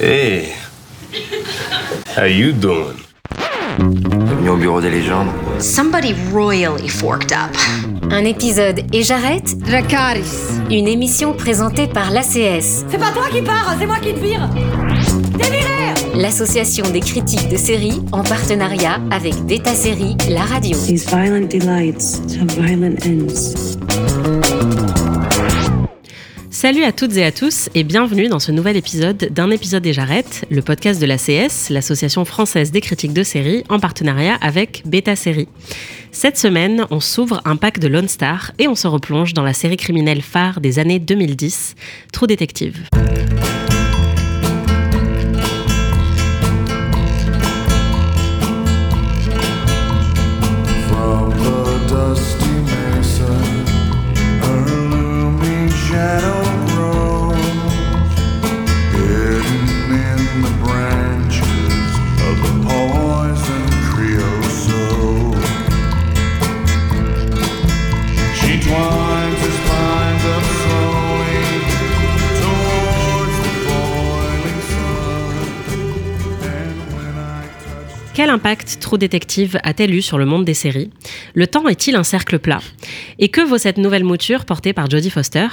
Hey, how you doing? Bienvenue au bureau des légendes. Somebody royally forked up. Un épisode et j'arrête Dracaris. Une émission présentée par l'ACS, C'est pas toi qui pars, c'est moi qui te vire. T'es viré l'association des critiques de séries en partenariat avec Beta Série, la radio. These violent delights have violent ends. Salut à toutes et à tous et bienvenue dans ce nouvel épisode d'un épisode et j'arrête, le podcast de l'ACS, l'association française des critiques de séries, en partenariat avec Beta Série. Cette semaine, on s'ouvre un pack de Lone Star et on se replonge dans la série criminelle phare des années 2010, True Detective. Quel impact True Detective a-t-elle eu sur le monde des séries? Le temps est-il un cercle plat? Et que vaut cette nouvelle mouture portée par Jodie Foster?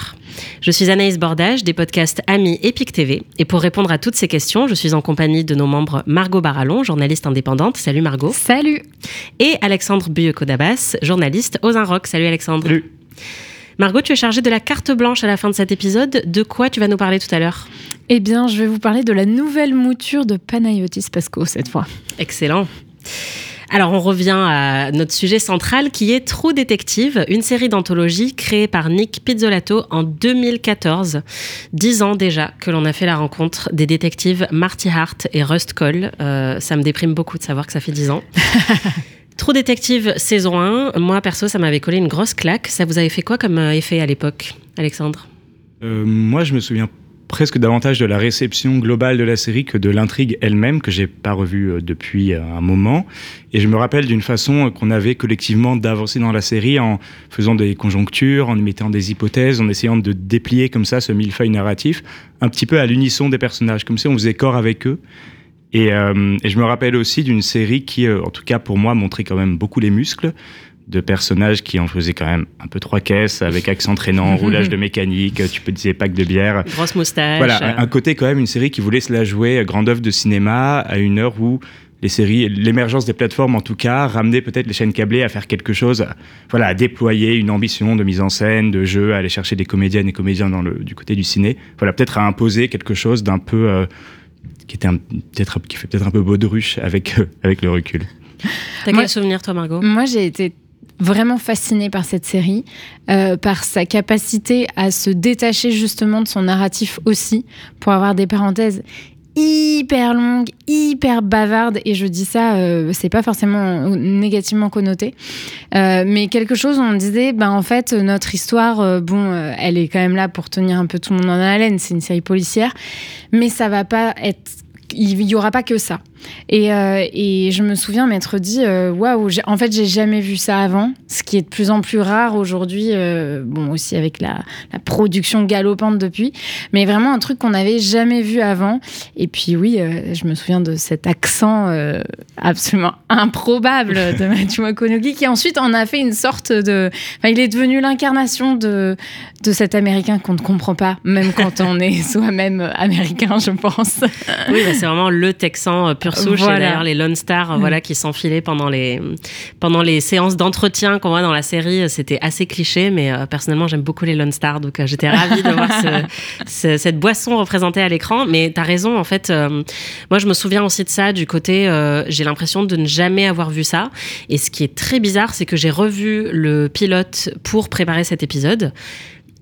Je suis Anaïs Bordage des podcasts Ami Epic TV. Et pour répondre à toutes ces questions, je suis en compagnie de nos membres Margot Barallon, journaliste indépendante. Salut Margot. Salut. Et Alexandre Buyekodabas, journaliste aux Un Rock. Salut Alexandre. Salut. Margot, tu es chargée de la carte blanche à la fin de cet épisode. De quoi tu vas nous parler tout à l'heure? Eh bien, je vais vous parler de la nouvelle mouture de Panayotis Pasco cette fois. Excellent. Alors on revient à notre sujet central qui est True Detective, une série d'anthologie créée par Nick Pizzolatto en 2014. Dix ans déjà que l'on a fait la rencontre des détectives Marty Hart et Rust Cole. Euh, ça me déprime beaucoup de savoir que ça fait dix ans. True Detective saison 1, moi perso ça m'avait collé une grosse claque. Ça vous avait fait quoi comme euh, effet à l'époque, Alexandre? Euh, moi, je me souviens presque davantage de la réception globale de la série que de l'intrigue elle-même, que j'ai pas revue euh, depuis euh, un moment. Et je me rappelle d'une façon euh, qu'on avait collectivement d'avancer dans la série en faisant des conjonctures, en émettant des hypothèses, en essayant de déplier comme ça ce millefeuille narratif, un petit peu à l'unisson des personnages, comme si on faisait corps avec eux. Et, je me rappelle aussi d'une série qui, en tout cas pour moi, montrait quand même beaucoup les muscles de personnages qui en faisaient quand même un peu trois caisses, avec accent traînant, roulage de mécanique, tu peux dire pack de bière. Grosse moustache. Voilà, un- un côté quand même, une série qui voulait se la jouer, euh, grande œuvre de cinéma, à une heure où les séries, l'émergence des plateformes en tout cas, ramenait peut-être les chaînes câblées à faire quelque chose, à- voilà, à déployer une ambition de mise en scène, de jeu, à aller chercher des comédiennes et comédiens dans le, du côté du ciné. Voilà, peut-être à imposer quelque chose d'un peu, euh, qui était un- peut-être, qui fait peut-être un peu baudruche avec, euh, avec le recul. T'as quel souvenir toi Margot? Moi, j'ai été vraiment fascinée par cette série, euh, par sa capacité à se détacher justement de son narratif aussi, pour avoir des parenthèses hyper longues, hyper bavardes, et je dis ça, euh, c'est pas forcément négativement connoté, Euh, mais quelque chose où on disait, ben en fait, notre histoire, euh, bon, elle est quand même là pour tenir un peu tout le monde en haleine, c'est une série policière, mais ça va pas être il y aura pas que ça. Et, euh, et je me souviens m'être dit, euh, waouh, j'ai- en fait, j'ai jamais vu ça avant, ce qui est de plus en plus rare aujourd'hui, euh, bon, aussi avec la, la production galopante depuis, mais vraiment un truc qu'on n'avait jamais vu avant. Et puis, oui, euh, je me souviens de cet accent absolument improbable de Matthew McConaughey, qui ensuite en a fait une sorte de. Enfin, il est devenu l'incarnation de, de cet américain qu'on ne comprend pas, même quand on est soi-même américain, je pense. Oui, bah, c'est vraiment le Texan euh, pur souche. Voilà. Et d'ailleurs, les Lone Stars, euh, Mm. voilà, qui s'enfilaient pendant les, pendant les séances d'entretien qu'on voit dans la série, c'était assez cliché, mais euh, personnellement, j'aime beaucoup les Lone Stars, donc euh, j'étais ravie de voir ce- ce- cette boisson représentée à l'écran. Mais t'as raison, en fait, euh, moi, je me souviens aussi de ça, du côté, j'ai l'impression de ne jamais avoir vu ça. Et ce qui est très bizarre, c'est que j'ai revu le pilote pour préparer cet épisode.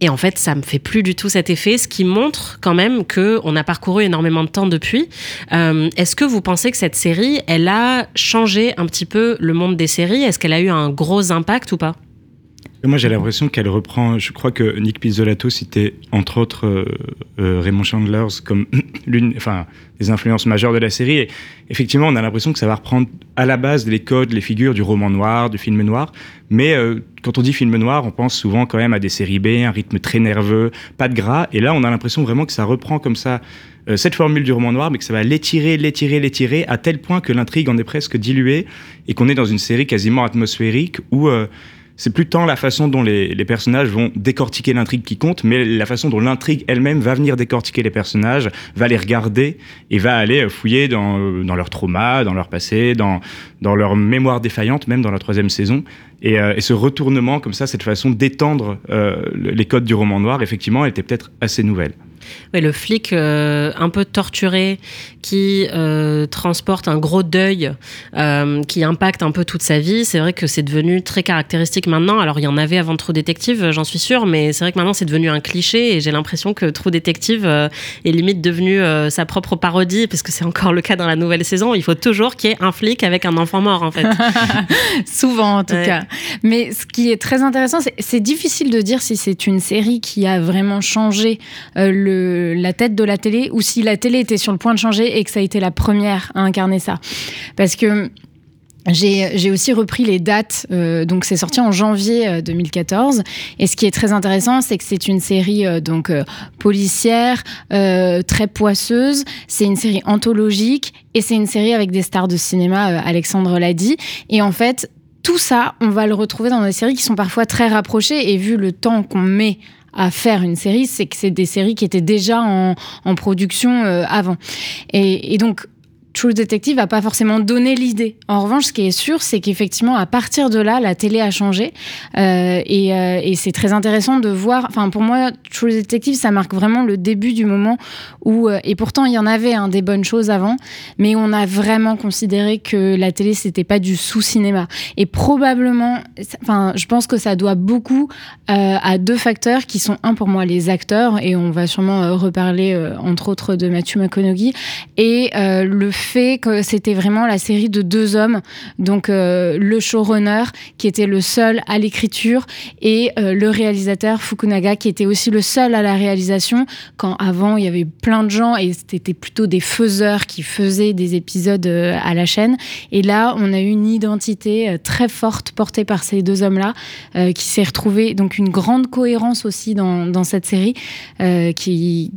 Et en fait, ça me fait plus du tout cet effet, ce qui montre quand même que on a parcouru énormément de temps depuis. Euh, Est-ce que vous pensez que cette série, elle a changé un petit peu le monde des séries? Est-ce qu'elle a eu un gros impact ou pas? Moi, j'ai l'impression qu'elle reprend. Je crois que Nick Pizzolatto citait entre autres euh, euh, Raymond Chandler comme l'une, enfin, des influences majeures de la série. Et effectivement, on a l'impression que ça va reprendre à la base les codes, les figures du roman noir, du film noir. Mais euh, quand on dit film noir, on pense souvent quand même à des séries B, un rythme très nerveux, pas de gras. Et là, on a l'impression vraiment que ça reprend comme ça cette formule du roman noir, mais que ça va l'étirer, l'étirer, l'étirer, à tel point que l'intrigue en est presque diluée et qu'on est dans une série quasiment atmosphérique où c'est plus tant la façon dont les, personnages vont décortiquer l'intrigue qui compte, mais la façon dont l'intrigue elle-même va venir décortiquer les personnages, va les regarder et va aller fouiller dans, euh, leur trauma, dans leur passé, dans, leur mémoire défaillante, même dans la troisième saison. Et, euh, ce retournement, comme ça, cette façon d'étendre euh, le- les codes du roman noir, effectivement, était peut-être assez nouvelle. Ouais, le flic euh, un peu torturé qui euh, transporte un gros deuil euh, qui impacte un peu toute sa vie. C'est vrai que c'est devenu très caractéristique maintenant. Alors il y en avait avant True Detective, j'en suis sûre, mais c'est vrai que maintenant c'est devenu un cliché et j'ai l'impression que True Detective euh, est limite devenu sa propre parodie parce que c'est encore le cas dans la nouvelle saison. Il faut toujours qu'il y ait un flic avec un enfant mort en fait. Souvent, en tout Ouais. cas. Mais ce qui est très intéressant, c'est- difficile de dire si c'est une série qui a vraiment changé euh, la tête de la télé ou si la télé était sur le point de changer et que ça a été la première à incarner ça. Parce que. J'ai aussi repris les dates, euh, donc c'est sorti en janvier euh, 2014. Et ce qui est très intéressant, c'est que c'est une série euh, donc euh, policière, euh, très poisseuse. C'est une série anthologique et c'est une série avec des stars de cinéma. euh, Alexandre l'a dit. Et en fait, tout ça, on va le retrouver dans des séries qui sont parfois très rapprochées. Et vu le temps qu'on met à faire une série, c'est que c'est des séries qui étaient déjà en, production euh, avant. Et donc, True Detective va pas forcément donner l'idée. En revanche, ce qui est sûr, c'est qu'effectivement, à partir de là, la télé a changé. Euh, et euh, et c'est très intéressant de voir. Enfin, pour moi, True Detective, ça marque vraiment le début du moment où. euh, et pourtant, il y en avait hein, des bonnes choses avant, mais on a vraiment considéré que la télé, c'était pas du sous-cinéma. Et probablement, enfin, je pense que ça doit beaucoup à deux facteurs qui sont un pour moi les acteurs et on va sûrement reparler entre autres de Matthew McConaughey et le fait que c'était vraiment la série de deux hommes donc euh, le showrunner qui était le seul à l'écriture et euh, le réalisateur Fukunaga qui était aussi le seul à la réalisation quand avant il y avait plein de gens et c'était plutôt des faiseurs qui faisaient des épisodes euh, à la chaîne. Et là on a eu une identité très forte portée par ces deux hommes là euh, qui s'est retrouvée donc une grande cohérence aussi dans, dans cette série qui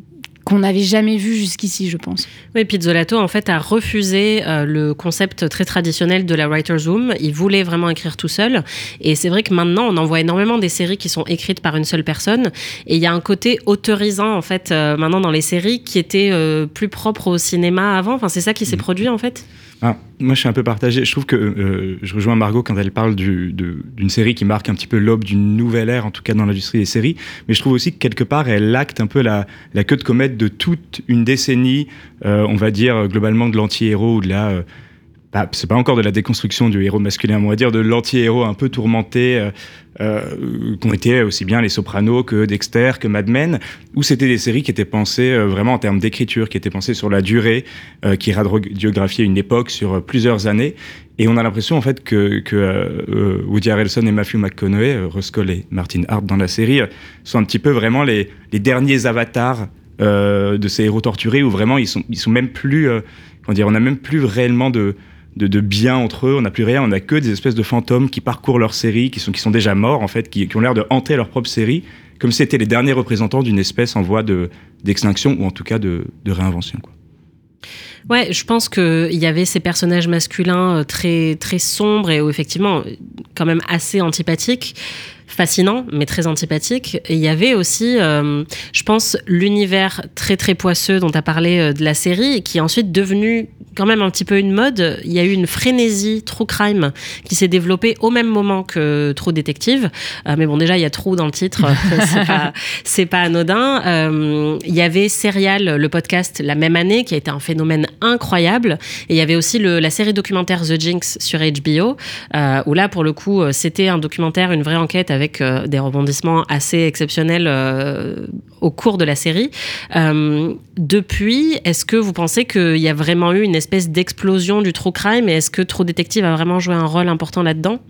qu'on n'avait jamais vu jusqu'ici, je pense. Oui, Pizzolato, en fait, a refusé euh, le concept très traditionnel de la writer's room. Il voulait vraiment écrire tout seul. Et c'est vrai que maintenant, on en voit énormément des séries qui sont écrites par une seule personne. Et il y a un côté autorisant, en fait, euh, maintenant dans les séries qui était euh, plus propre au cinéma avant. Enfin, c'est ça qui s'est produit, en fait? Ah, moi, je suis un peu partagé. Je trouve que euh, je rejoins Margot quand elle parle d'une série qui marque un petit peu l'aube d'une nouvelle ère, en tout cas dans l'industrie des séries. Mais je trouve aussi que quelque part, elle acte un peu la, queue de comète de toute une décennie, euh, on va dire globalement de l'anti-héros ou de la. Bah, c'est pas encore de la déconstruction du héros masculin, on va dire de l'anti-héros un peu tourmenté, euh, euh, qu'ont été aussi bien les Sopranos que Dexter, que Mad Men, où c'était des séries qui étaient pensées euh, vraiment en termes d'écriture, qui étaient pensées sur la durée, euh, qui radiographiaient une époque sur euh, plusieurs années. Et on a l'impression en fait que, Woody Harrelson et Matthew McConaughey, Ruskell et Martin Hart dans la série, sont un petit peu vraiment les, derniers avatars de ces héros torturés, où vraiment ils sont, ils sont même plus, comment dire, on n'a même plus réellement de, de, de bien entre eux, on n'a plus rien, on n'a que des espèces de fantômes qui parcourent leur série, qui sont, qui sont déjà morts en fait, qui, qui ont l'air de hanter leur propre série, comme si c'était les derniers représentants d'une espèce en voie de, d'extinction ou en tout cas de, de réinvention. Quoi. Ouais, je pense qu'il y avait ces personnages masculins euh, très, très sombres et effectivement, quand même assez antipathiques fascinant, mais très antipathique. Et il y avait aussi, euh, je pense, l'univers très très poisseux dont tu as parlé euh, de la série, qui est ensuite devenu quand même un petit peu une mode. Il y a eu une frénésie true crime qui s'est développée au même moment que True Detective. Euh, mais bon, déjà, il y a True dans le titre, c'est pas, pas anodin. Euh, il y avait Serial, le podcast, la même année, qui a été un phénomène incroyable. Et il y avait aussi le, la série documentaire The Jinx sur HBO, euh, où là, pour le coup, c'était un documentaire, une vraie enquête avec euh, des rebondissements assez exceptionnels euh, au cours de la série. Euh, depuis, est-ce que vous pensez qu'il y a vraiment eu une espèce d'explosion du true crime et est-ce que True Detective a vraiment joué un rôle important là-dedans?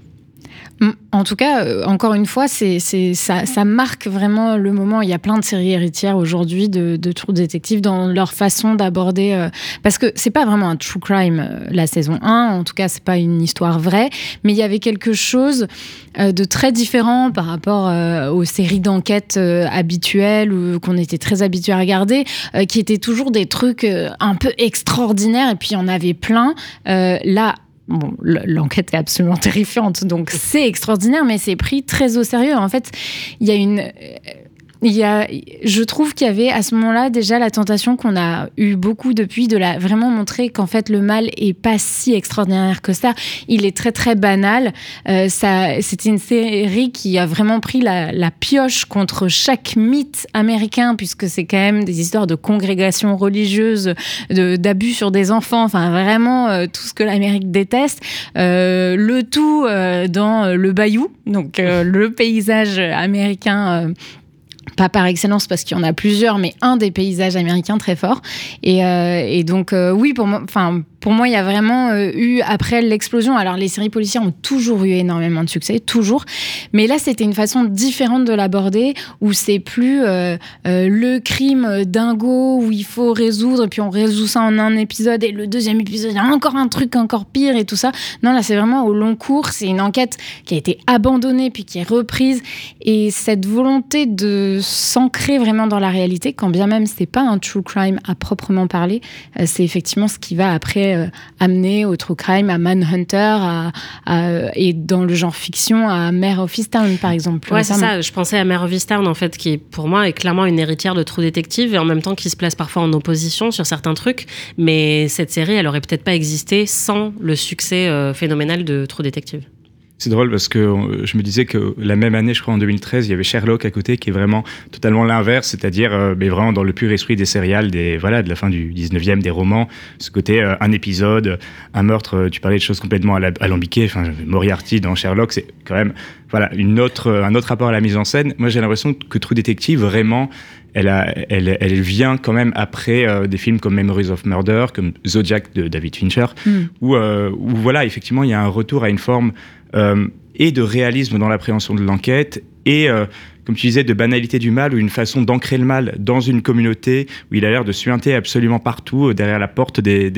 En tout cas, euh, encore une fois, ça, marque vraiment le moment. Il y a plein de séries héritières aujourd'hui de, de True Detective dans leur façon d'aborder. euh, parce que c'est pas vraiment un true crime, euh, la saison 1. En tout cas, c'est pas une histoire vraie. Mais il y avait quelque chose de très différent par rapport aux séries d'enquête habituelles ou qu'on était très habitué à regarder, qui étaient toujours des trucs un peu extraordinaires. Et puis, il y en avait plein. Là, Bon, l'enquête est absolument terrifiante, donc c'est extraordinaire, mais c'est pris très au sérieux. En fait, il y a une. Il y a, je trouve qu'il y avait à ce moment-là déjà la tentation qu'on a eu beaucoup depuis de la vraiment montrer qu'en fait le mal est pas si extraordinaire que ça. Il est très très banal. Euh, ça, c'était une série qui a vraiment pris la, pioche contre chaque mythe américain puisque c'est quand même des histoires de congrégations religieuses, d'abus sur des enfants, enfin vraiment euh, tout ce que l'Amérique déteste. Euh, le tout euh, dans le bayou, donc le paysage américain. Pas par excellence parce qu'il y en a plusieurs, mais un des paysages américains très fort. Et, euh, donc, euh, oui, pour moi, enfin, pour moi, il y a vraiment euh, eu, après l'explosion, alors les séries policières ont toujours eu énormément de succès, toujours. Mais là, c'était une façon différente de l'aborder, où c'est plus euh, euh, le crime dingo, où il faut résoudre, puis on résout ça en un épisode, et le deuxième épisode, il y a encore un truc encore pire, et tout ça. Non, là, c'est vraiment au long cours. C'est une enquête qui a été abandonnée, puis qui est reprise. Et cette volonté de s'ancrer vraiment dans la réalité, quand bien même c'est pas un true crime à proprement parler, c'est effectivement ce qui va après euh, amener au true crime, à Manhunter, à, à- et dans le genre fiction, à Mare of Easttown, par exemple. Ouais, c'est ça. Je pensais à Mare of Easttown, en fait, qui, pour moi, est clairement une héritière de True Detective et en même temps qui se place parfois en opposition sur certains trucs. Mais cette série, elle aurait peut-être pas existé sans le succès euh, phénoménal de True Detective. C'est drôle parce que euh, je me disais que la même année, je crois en 2013, il y avait Sherlock à côté qui est vraiment totalement l'inverse, c'est-à-dire euh, mais vraiment dans le pur esprit des céréales, des voilà, de la fin du 19e, des romans, ce côté euh, un épisode, un meurtre, tu parlais de choses complètement ala- alambiquées, enfin Moriarty dans Sherlock, c'est quand même voilà, une autre un autre rapport à la mise en scène. Moi, j'ai l'impression que True Detective vraiment elle, a, elle, elle vient quand même après euh, des films comme Memories of Murder, comme Zodiac de David Fincher, Mm. où, euh, où voilà, effectivement, il y a un retour à une forme et de réalisme dans l'appréhension de l'enquête et, euh, comme tu disais, de banalité du mal ou une façon d'ancrer le mal dans une communauté où il a l'air de suinter absolument partout, euh, derrière la porte des,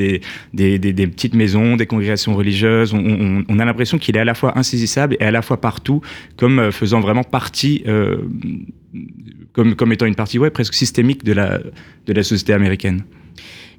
petites maisons, des congrégations religieuses. On, a l'impression qu'il est à la fois insaisissable et à la fois partout, comme euh, faisant vraiment partie, euh, comme, étant une partie ouais, presque systémique de la société américaine.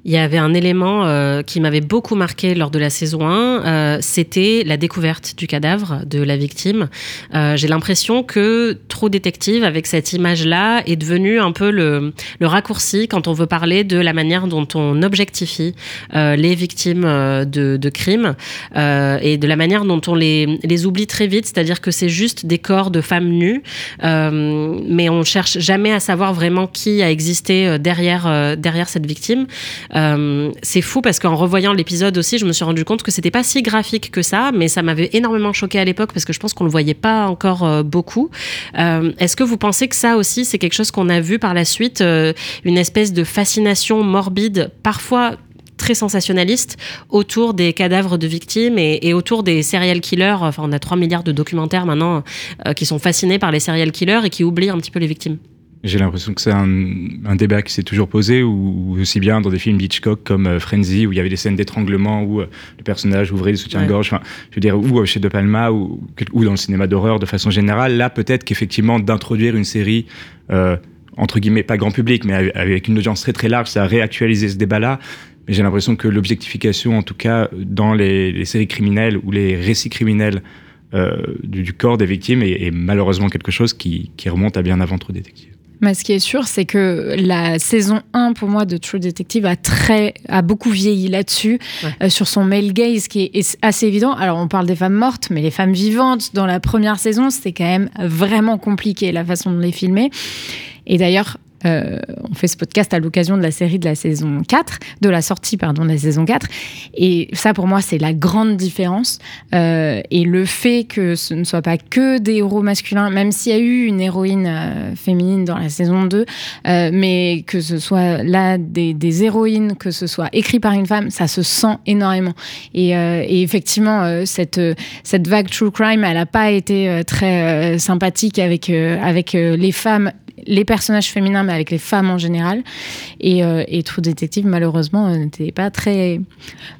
Il y avait un élément euh, qui m'avait beaucoup marqué lors de la saison 1, euh, c'était la découverte du cadavre de la victime. Euh, J'ai l'impression que Trop Détective, avec cette image-là, est devenu un peu le, raccourci quand on veut parler de la manière dont on objectifie les victimes de, crimes et de la manière dont on les, oublie très vite, c'est-à-dire que c'est juste des corps de femmes nues, mais on cherche jamais à savoir vraiment qui a existé derrière cette victime. Euh, c'est fou parce qu'en revoyant l'épisode aussi, je me suis rendu compte que c'était pas si graphique que ça, mais ça m'avait énormément choqué à l'époque parce que je pense qu'on le voyait pas encore euh, beaucoup. Euh, Est-ce que vous pensez que ça aussi, c'est quelque chose qu'on a vu par la suite, une espèce de fascination morbide, parfois très sensationnaliste autour des cadavres de victimes et, autour des serial killers? Enfin, on a 3 milliards de documentaires maintenant qui sont fascinés par les serial killers et qui oublient un petit peu les victimes. J'ai l'impression que c'est un, un débat qui s'est toujours posé, ou, ou aussi bien dans des films d'Hitchcock comme euh, Frenzy, où il y avait des scènes d'étranglement où euh, le personnage ouvrait le soutien-gorge, enfin, je veux dire, ou euh, chez De Palma, ou, ou dans le cinéma d'horreur de façon générale. Là, peut-être qu'effectivement, d'introduire une série, euh, entre guillemets, pas grand public, mais avec- avec une audience très très large, ça a réactualisé ce débat-là. Mais j'ai l'impression que l'objectification, en tout cas, dans les, les séries criminelles ou les récits criminels euh, du, du corps des victimes, est, est malheureusement quelque chose qui, qui remonte à bien avant Trop Détective. Mais ce qui est sûr, c'est que la saison 1, pour moi, de True Detective a, très, a beaucoup vieilli là-dessus, Ouais. euh, sur son male gaze, qui est, est assez évident. Alors, on parle des femmes mortes, mais les femmes vivantes, dans la première saison, c'était quand même vraiment compliqué, la façon de les filmer. Et d'ailleurs, euh, on fait ce podcast à l'occasion de la série de la saison 4, de la sortie, pardon, de la saison 4. Et ça, pour moi, c'est la grande différence. Euh, et le fait que ce ne soit pas que des héros masculins, même s'il y a eu une héroïne euh, féminine dans la saison 2, euh, mais que ce soit là des, héroïnes, que ce soit écrit par une femme, ça se sent énormément. Et, effectivement, cette, cette vague True Crime, elle n'a pas été très sympathique avec, avec les femmes, les personnages féminins, avec les femmes en général. Et, euh, et True Detective, malheureusement, euh, n'était pas très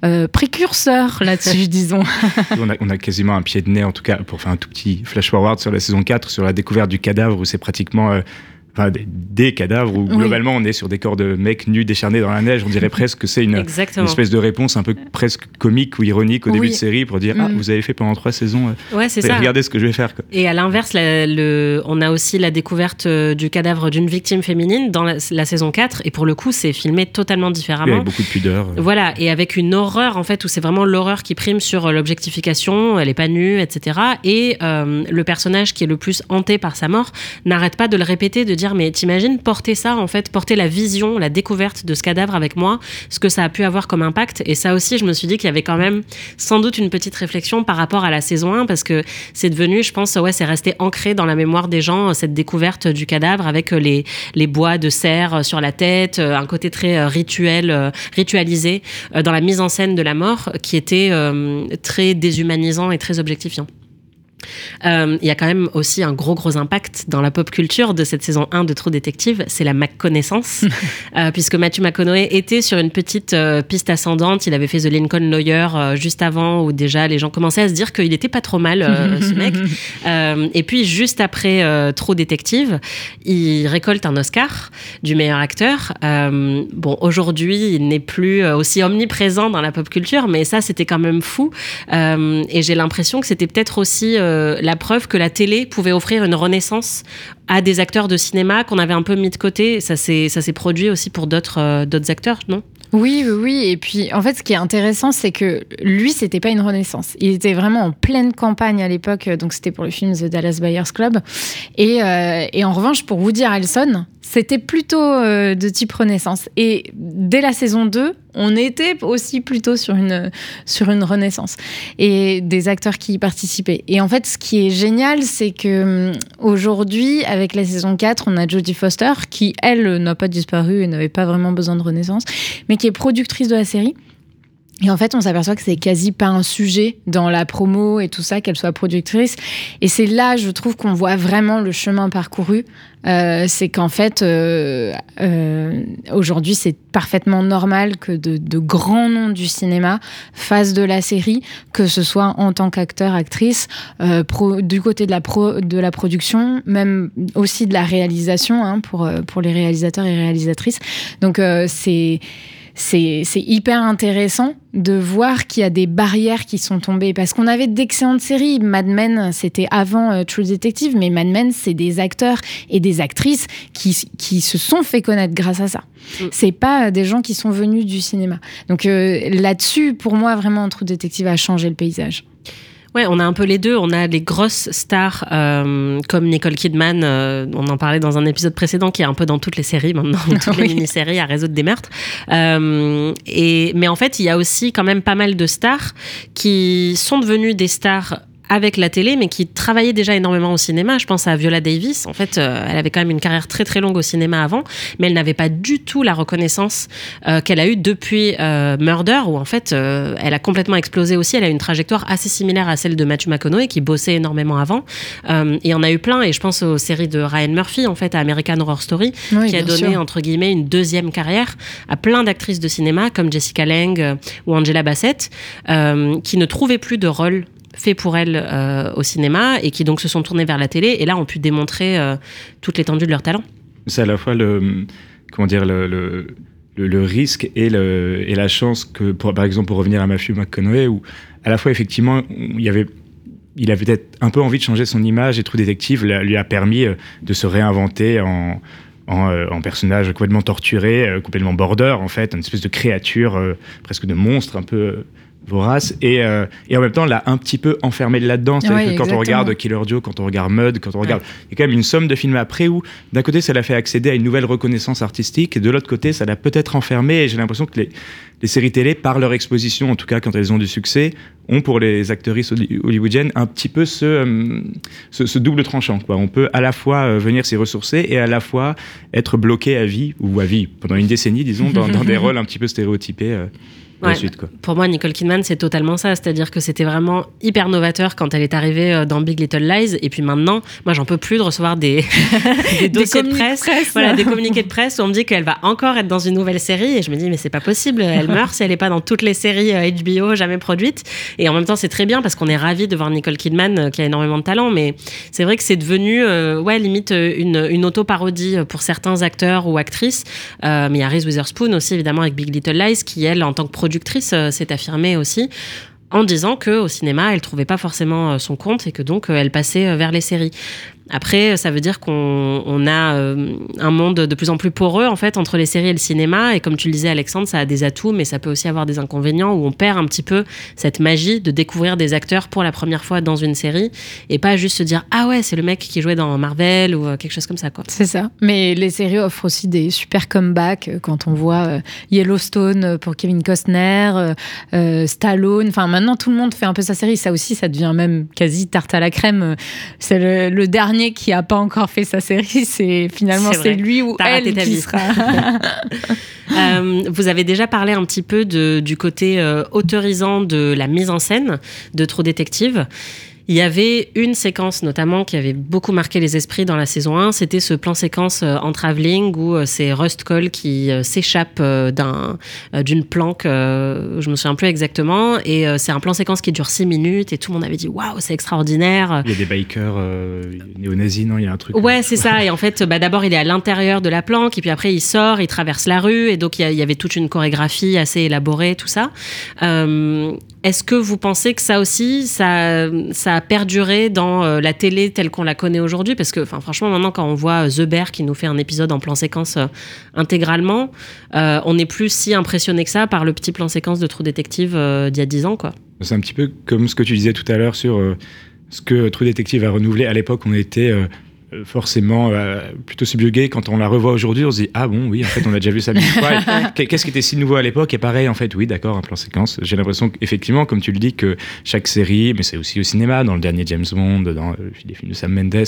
euh, précurseur là-dessus, disons. on, a, on a quasiment un pied de nez, en tout cas, pour faire un tout petit flash forward sur la saison 4, sur la découverte du cadavre, où c'est pratiquement. Enfin, des, des cadavres où Oui. globalement on est sur des corps de mecs nus décharnés dans la neige. On dirait presque que c'est une, espèce de réponse un peu presque comique ou ironique au début de série pour dire Ah, Mm. vous avez fait pendant trois saisons, euh, Ouais, c'est ça. regardez ce que je vais faire. Quoi. Et à l'inverse, on a aussi la découverte euh, du cadavre d'une victime féminine dans la, la saison 4. Et pour le coup, c'est filmé totalement différemment. avec beaucoup de pudeur. euh. Voilà, et avec une horreur en fait où c'est vraiment l'horreur qui prime sur l'objectification, elle est pas nue, etc. Et euh, le personnage qui est le plus hanté par sa mort n'arrête pas de le répéter, de dire mais t'imagines porter ça en fait, porter la vision, la découverte de ce cadavre avec moi, ce que ça a pu avoir comme impact. Et ça aussi, je me suis dit qu'il y avait quand même sans doute une petite réflexion par rapport à la saison 1 parce que c'est devenu, je pense, ouais, c'est resté ancré dans la mémoire des gens cette découverte du cadavre avec euh, les les bois de cerf euh, sur la tête, euh, un côté très euh, rituel, euh, ritualisé euh, dans la mise en scène de la mort qui était euh, très déshumanisant et très objectifiant. Euh, Il y a quand même aussi un gros gros impact dans la pop culture de cette saison 1 de True Detective, c'est la McConnaissance, euh, puisque Matthew McConaughey était sur une petite euh, piste ascendante. Il avait fait The Lincoln Lawyer euh, juste avant, où déjà les gens commençaient à se dire qu'il était pas trop mal ce mec. Et puis juste après True Detective, il récolte un Oscar du meilleur acteur. Bon, aujourd'hui, il n'est plus aussi omniprésent dans la pop culture, mais ça, c'était quand même fou. Et j'ai l'impression que c'était peut-être aussi la preuve que la télé pouvait offrir une renaissance à des acteurs de cinéma qu'on avait un peu mis de côté. Ça s'est produit aussi pour d'autres euh, d'autres acteurs, non? Oui, oui, oui. Et puis, en fait, ce qui est intéressant, c'est que lui, c'était pas une renaissance. Il était vraiment en pleine campagne à l'époque. Donc, c'était pour le film The Dallas Buyers Club. Et, euh, et en revanche, pour Woody Harrelson, c'était plutôt euh, de type renaissance. Et dès la saison 2, on était aussi plutôt sur une, sur une renaissance. Et des acteurs qui y participaient. Et en fait, ce qui est génial, c'est que hum, aujourd'hui, la saison 4, on a Jodie Foster, qui, elle, n'a pas disparu et n'avait pas vraiment besoin de renaissance, mais qui est productrice de la série. Et en fait, on s'aperçoit que c'est quasi pas un sujet dans la promo et tout ça, qu'elle soit productrice. Et c'est là, je trouve, qu'on voit vraiment le chemin parcouru. Euh, c'est qu'en fait, euh, euh, aujourd'hui, c'est parfaitement normal que de, de grands noms du cinéma fassent de la série, que ce soit en tant qu'acteur, actrice, euh, pro- du côté de la, pro, de la production, même aussi de la réalisation hein, pour, euh, pour les réalisateurs et réalisatrices. Donc, euh, c'est c'est hyper intéressant de voir qu'il y a des barrières qui sont tombées parce qu'on avait d'excellentes séries. Mad Men, c'était avant euh, True Detective, mais Mad Men, c'est des acteurs et des actrices qui, qui se sont fait connaître grâce à ça. C'est pas euh, des gens qui sont venus du cinéma. Donc euh, là-dessus, pour moi, vraiment, True Detective a changé le paysage. Ouais, on a un peu les deux. On a les grosses stars euh, comme Nicole Kidman, euh, on en parlait dans un épisode précédent, qui est un peu dans toutes les séries maintenant, toutes les mini-séries à résoudre des meurtres. Euh, et, mais en fait, il y a aussi quand même pas mal de stars qui sont devenues des stars avec la télé, mais qui travaillaient déjà énormément au cinéma. Je pense à Viola Davis. En fait, euh, elle avait quand même une carrière très très longue au cinéma avant, mais elle n'avait pas du tout la reconnaissance euh, qu'elle a eue depuis euh, Murder, où en fait, elle a complètement explosé aussi. Elle a une trajectoire assez similaire à celle de Matthew McConaughey, qui bossait énormément avant. Et on a eu plein, et je pense aux séries de Ryan Murphy, en fait, à American Horror Story, Oui, qui a donné, sûr. entre guillemets, une deuxième carrière à plein d'actrices de cinéma, comme Jessica Lange ou Angela Bassett, qui ne trouvaient plus de rôle fait pour elles euh, au cinéma et qui donc se sont tournées vers la télé et là ont pu démontrer euh, toute l'étendue de leur talent. C'est à la fois le, comment dire, le, le, risque et, le, et la chance que, par exemple, pour revenir à Matthew McConaughey, où à la fois, effectivement, il avait il avait peut-être un peu envie de changer son image et True Detective la- lui a permis euh, de se réinventer en, en, euh, personnage complètement torturé, complètement border en fait, une espèce de créature presque de monstre un peu vorace et, euh, et en même temps l'a un petit peu enfermé là-dedans. C'est-à-dire Ouais, que quand on regarde Killer Joe, quand on regarde Mud, quand on regarde, il y a quand même une somme de films après où d'un côté ça l'a fait accéder à une nouvelle reconnaissance artistique et de l'autre côté ça l'a peut-être enfermé et j'ai l'impression que les, les séries télé, par leur exposition, en tout cas quand elles ont du succès, ont pour les actrices holly- hollywoodiennes un petit peu ce, euh, ce, ce double tranchant. Quoi. On peut à la fois euh, venir s'y ressourcer et à la fois être bloqué à vie, ou à vie, pendant une décennie, disons, dans, dans des rôles un petit peu stéréotypés. Euh, pour la Ouais. suite, quoi. Pour moi, Nicole Kidman, c'est totalement ça. C'est-à-dire que c'était vraiment hyper novateur quand elle est arrivée euh, dans Big Little Lies. Et puis maintenant, moi, j'en peux plus de recevoir des, des dossiers de communiqués presse, de presse. Voilà, des communiqués de presse où on me dit qu'elle va encore être dans une nouvelle série. Et je me dis, mais c'est pas possible. Elle meurt si elle est pas dans toutes les séries euh, HBO jamais produites. Et en même temps, c'est très bien parce qu'on est ravis de voir Nicole Kidman euh, qui a énormément de talent. Mais c'est vrai que c'est devenu, euh, ouais, limite euh, une, une auto-parodie pour certains acteurs ou actrices. Euh, mais il y a Reese Witherspoon aussi, évidemment, avec Big Little Lies, qui, elle, en tant que productrice, euh, s'est affirmée aussi en disant que au cinéma, elle trouvait pas forcément euh, son compte et que donc euh, elle passait vers les séries. Après, ça veut dire qu'on on a euh, un monde de plus en plus poreux en fait entre les séries et le cinéma. Et comme tu le disais, Alexandre, ça a des atouts, mais ça peut aussi avoir des inconvénients où on perd un petit peu cette magie de découvrir des acteurs pour la première fois dans une série et pas juste se dire ah ouais, c'est le mec qui jouait dans Marvel ou euh, quelque chose comme ça quoi. C'est ça. Mais les séries offrent aussi des super comebacks euh, quand on voit Yellowstone pour Kevin Costner, Stallone. Enfin, maintenant, tout le monde fait un peu sa série. Ça aussi, ça devient même quasi tarte à la crème. C'est le dernier qui a pas encore fait sa série. C'est finalement C'est lui ou elle qui vie. sera. Euh, vous avez déjà parlé un petit peu de- du côté euh, autorisant de la mise en scène de True Detective. Il y avait une séquence notamment qui avait beaucoup marqué les esprits dans la saison 1, c'était ce plan séquence euh, en travelling où euh, c'est Rust Cole qui euh, s'échappe d'un, d'une planque, je me souviens plus exactement, et c'est un plan séquence qui dure 6 minutes et tout le monde avait dit waouh, c'est extraordinaire. Il y a des bikers euh, néo-nazis, non? Il y a un truc. Ouais, c'est ça. Et en fait, bah, d'abord, il est à l'intérieur de la planque, et puis après, il sort, il traverse la rue, et donc il y, avait toute une chorégraphie assez élaborée, tout ça. Euh, Est-ce que vous pensez que ça aussi, ça, ça a perduré dans euh, la télé telle qu'on la connaît aujourd'hui Parce que, franchement, maintenant, quand on voit euh, The Bear qui nous fait un épisode en plan séquence euh, intégralement, on n'est plus si impressionné que ça par le petit plan séquence de True Detective d'il y a 10 ans, quoi. C'est un petit peu comme ce que tu disais tout à l'heure sur ce que True Detective a renouvelé. À l'époque, on était forcément euh, plutôt subjugué. Quand on la revoit aujourd'hui, on se dit Ah bon, oui, en fait, on a déjà vu ça mille fois. Qu'est-ce qui était si nouveau à l'époque? Et pareil, en fait, oui, d'accord, un plan séquence. J'ai l'impression qu'effectivement, comme tu le dis, que chaque série, mais c'est aussi au cinéma, dans le dernier James Bond, dans euh, les films de Sam Mendes,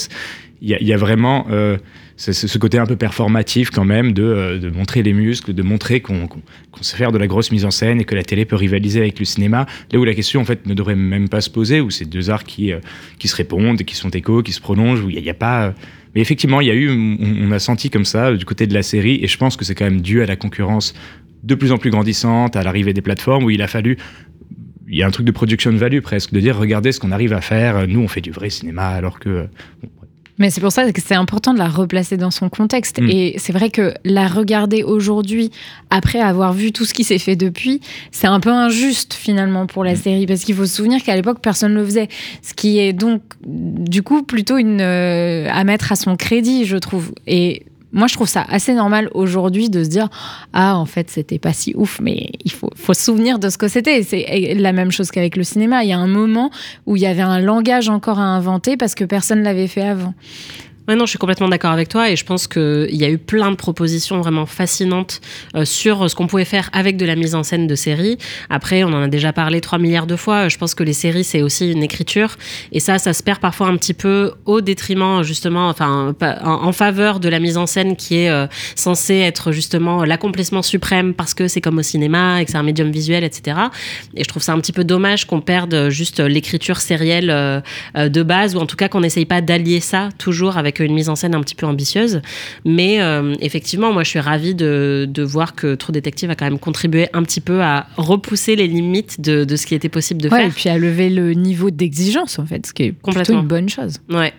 il y, a- il y a vraiment euh, ce, côté un peu performatif quand même de, euh, de montrer les muscles, de montrer qu'on qu'on sait faire de la grosse mise en scène et que la télé peut rivaliser avec le cinéma. Là où la question en fait ne devrait même pas se poser, où c'est deux arts qui, euh, qui se répondent, qui sont échos, qui se prolongent, où il n'y a pas... mais effectivement, il y a eu, on, a senti comme ça du côté de la série, et je pense que c'est quand même dû à la concurrence de plus en plus grandissante, à l'arrivée des plateformes, où il a fallu il y a un truc de production value presque, de dire regardez ce qu'on arrive à faire, nous on fait du vrai cinéma alors que Mais c'est pour ça que c'est important de la replacer dans son contexte. Mm. Et c'est vrai que la regarder aujourd'hui, après avoir vu tout ce qui s'est fait depuis, c'est un peu injuste finalement pour la série. Parce qu'il faut se souvenir qu'à l'époque, personne ne le faisait. Ce qui est donc, du coup, plutôt une, euh, à mettre à son crédit, je trouve. Et moi, je trouve ça assez normal aujourd'hui de se dire Ah, en fait, c'était pas si ouf, mais il faut, faut se souvenir de ce que c'était. C'est la même chose qu'avec le cinéma. Il y a un moment où il y avait un langage encore à inventer parce que personne l'avait fait avant. Ouais, non, je suis complètement d'accord avec toi et je pense qu'il y a eu plein de propositions vraiment fascinantes euh, sur ce qu'on pouvait faire avec de la mise en scène de séries. Après, on en a déjà parlé 3 milliards de fois. Je pense que les séries, c'est aussi une écriture et ça, ça se perd parfois un petit peu au détriment, justement, enfin, en, faveur de la mise en scène qui est euh, censée être justement l'accomplissement suprême parce que c'est comme au cinéma et que c'est un médium visuel, etc. Et je trouve ça un petit peu dommage qu'on perde juste l'écriture sérielle euh, de base ou en tout cas qu'on n'essaye pas d'allier ça toujours avec une mise en scène un petit peu ambitieuse. Mais euh, effectivement, moi je suis ravie de, de voir que True Detective a quand même contribué un petit peu à repousser les limites de, de ce qui était possible de Ouais, faire. et puis à lever le niveau d'exigence, en fait, ce qui est plutôt Complètement. une bonne chose. Ouais.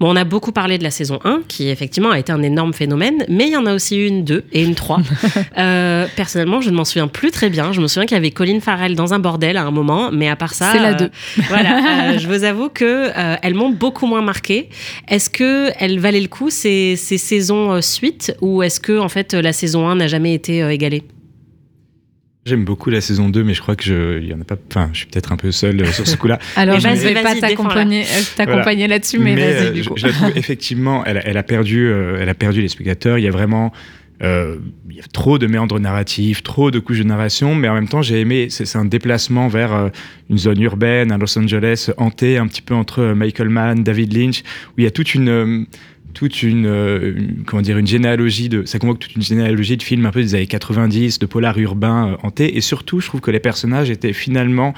Bon, on a beaucoup parlé de la saison 1, qui effectivement a été un énorme phénomène, mais il y en a aussi eu une 2 et une 3. Euh, personnellement, je ne m'en souviens plus très bien. Je me souviens qu'il y avait Colin Farrell dans un bordel à un moment, mais à part ça. C'est la euh, 2. voilà, euh, je vous avoue que elles m'ont beaucoup moins marqué. Est-ce que elles valaient le coup ces, ces saisons euh, suite, ou est-ce que en fait la saison 1 n'a jamais été euh, égalée? J'aime beaucoup la saison 2, mais je crois que je, il y en a pas, enfin, je suis peut-être un peu seul euh, sur ce coup-là. Alors, je ne vais pas t'accompagner là-dessus, mais, vas-y, euh, du je, coup. je la trouve effectivement, elle, elle a perdu, euh, elle a perdu les spectateurs. Il y a vraiment, euh, il y a trop de méandres narratifs, trop de couches de narration, mais en même temps, j'ai aimé. C'est un déplacement vers euh, une zone urbaine, à Los Angeles, hantée un petit peu entre euh, Michael Mann, David Lynch, où il y a toute une toute une, comment dire une généalogie de ça convoque toute une généalogie de films un peu des années 90 de polar urbain hanté et surtout je trouve que les personnages étaient finalement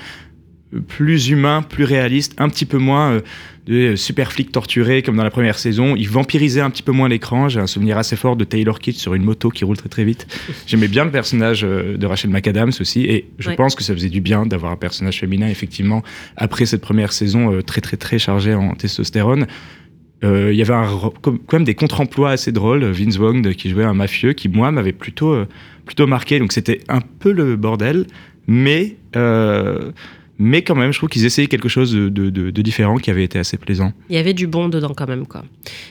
plus humains, plus réalistes, un petit peu moins euh, de euh, super flics torturés comme dans la première saison. Ils vampirisaient un petit peu moins l'écran. J'ai un souvenir assez fort de Taylor Kitsch sur une moto qui roule très très vite. J'aimais bien le personnage euh, de Rachel McAdams aussi et je Ouais. pense que ça faisait du bien d'avoir un personnage féminin effectivement après cette première saison euh, très très très chargée en testostérone. Il y avait un, quand même des contre-emplois assez drôles. Vince Vaughn qui jouait un mafieux qui moi m'avait plutôt plutôt marqué. Donc c'était un peu le bordel, mais mais quand même je trouve qu'ils essayaient quelque chose de, de- de- de différent qui avait été assez plaisant. Il y avait du bon dedans quand même, quoi.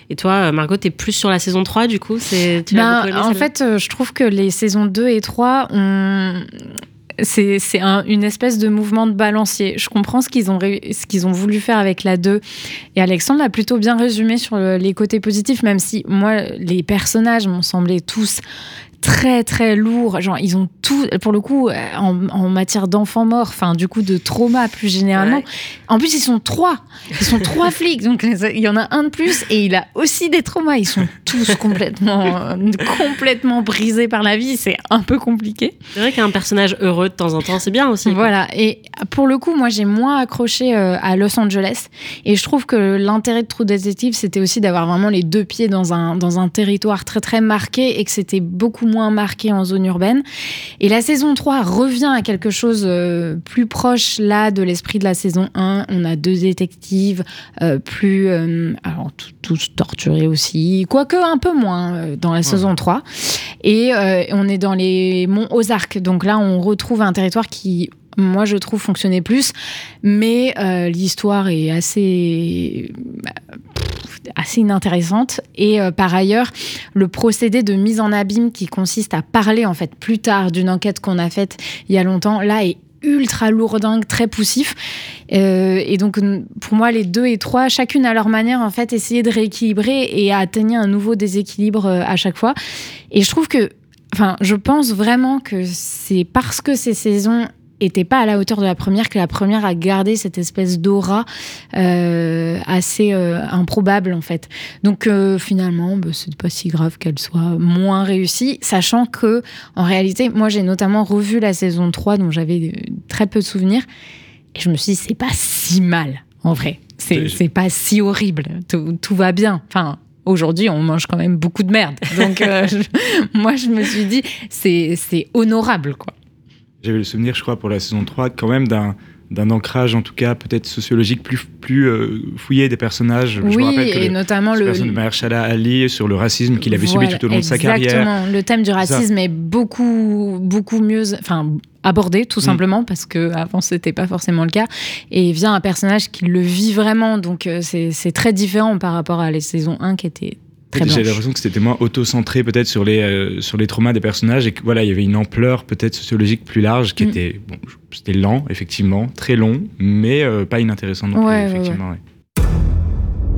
Et toi, euh, Margot, t'es plus sur la saison 3, du coup c'est, tu Ben, aimé, en fait, euh, je trouve que les saisons 2 et 3 ont. C'est c'est un- une espèce de mouvement de balancier. Je comprends ce qu'ils ont, ré- ce qu'ils ont voulu faire avec la 2. Et Alexandre l'a plutôt bien résumé sur le- les côtés positifs, même si moi, les personnages m'ont semblé tous très très lourds. Genre, ils ont tout, pour le coup, euh, en, en matière d'enfants morts, enfin, du coup, de trauma plus généralement. Ouais. En plus, ils sont trois. Ils sont trois flics. Donc, il y en a un de plus et il a aussi des traumas. Ils sont tous complètement, complètement brisés par la vie. C'est un peu compliqué. C'est vrai qu'un personnage heureux de temps en temps, c'est bien aussi. Voilà. Et pour le coup, moi, j'ai moins accroché euh, à Los Angeles. Et je trouve que l'intérêt de True Detective, c'était aussi d'avoir vraiment les deux pieds dans un, dans un territoire très, très marqué et que c'était beaucoup moins marqué en zone urbaine. Et la saison 3 revient à quelque chose euh, plus proche, là, de l'esprit de la saison 1. On a deux détectives euh, plus... euh, alors, tous torturés aussi, quoique un peu moins dans la saison 3. Et on est dans les monts Ozarks. Donc là, on retrouve un territoire qui, moi, je trouve, fonctionnait plus. Mais euh, l'histoire est assez assez inintéressante et euh, par ailleurs le procédé de mise en abîme qui consiste à parler en fait plus tard d'une enquête qu'on a faite il y a longtemps là est ultra lourdingue, très poussif. Euh, et donc, pour moi, les deux et trois, chacune à leur manière, en fait, essayer de rééquilibrer et atteigner un nouveau déséquilibre à chaque fois. Et je trouve que, enfin, je pense vraiment que c'est parce que ces saisons étaient pas à la hauteur de la première que la première a gardé cette espèce d'aura euh, assez euh, improbable en fait. Donc euh, finalement, bah, c'est pas si grave qu'elle soit moins réussie, sachant que en réalité, moi j'ai notamment revu la saison 3 dont j'avais très peu de souvenirs et je me suis dit c'est pas si mal en vrai. C'est pas si horrible, tout, tout va bien. Enfin, aujourd'hui, on mange quand même beaucoup de merde. Donc, euh, je- moi, je me suis dit, c'est c'est honorable, quoi. J'avais le souvenir, je crois, pour la saison 3, quand même d'un d'un ancrage, en tout cas, peut-être sociologique plus, plus euh, fouillé des personnages. je me oui, rappelle que et le, notamment le. personnage de Mahershala Ali sur le racisme qu'il avait Voilà, subi tout au long de sa exactement. carrière. Le thème du ça. racisme est beaucoup, beaucoup mieux, enfin, abordé, tout Mm. simplement, parce que avant c'était pas forcément le cas. Et vient un personnage qui le vit vraiment, donc euh, c'est très différent par rapport à les saisons 1 qui étaient J'ai l'impression que c'était moins auto-centré peut-être sur les euh, sur les traumas des personnages et que voilà il y avait une ampleur peut-être sociologique plus large qui Mm. était bon c'était lent effectivement très long mais euh, pas inintéressant non plus Ouais, ouais, effectivement ouais.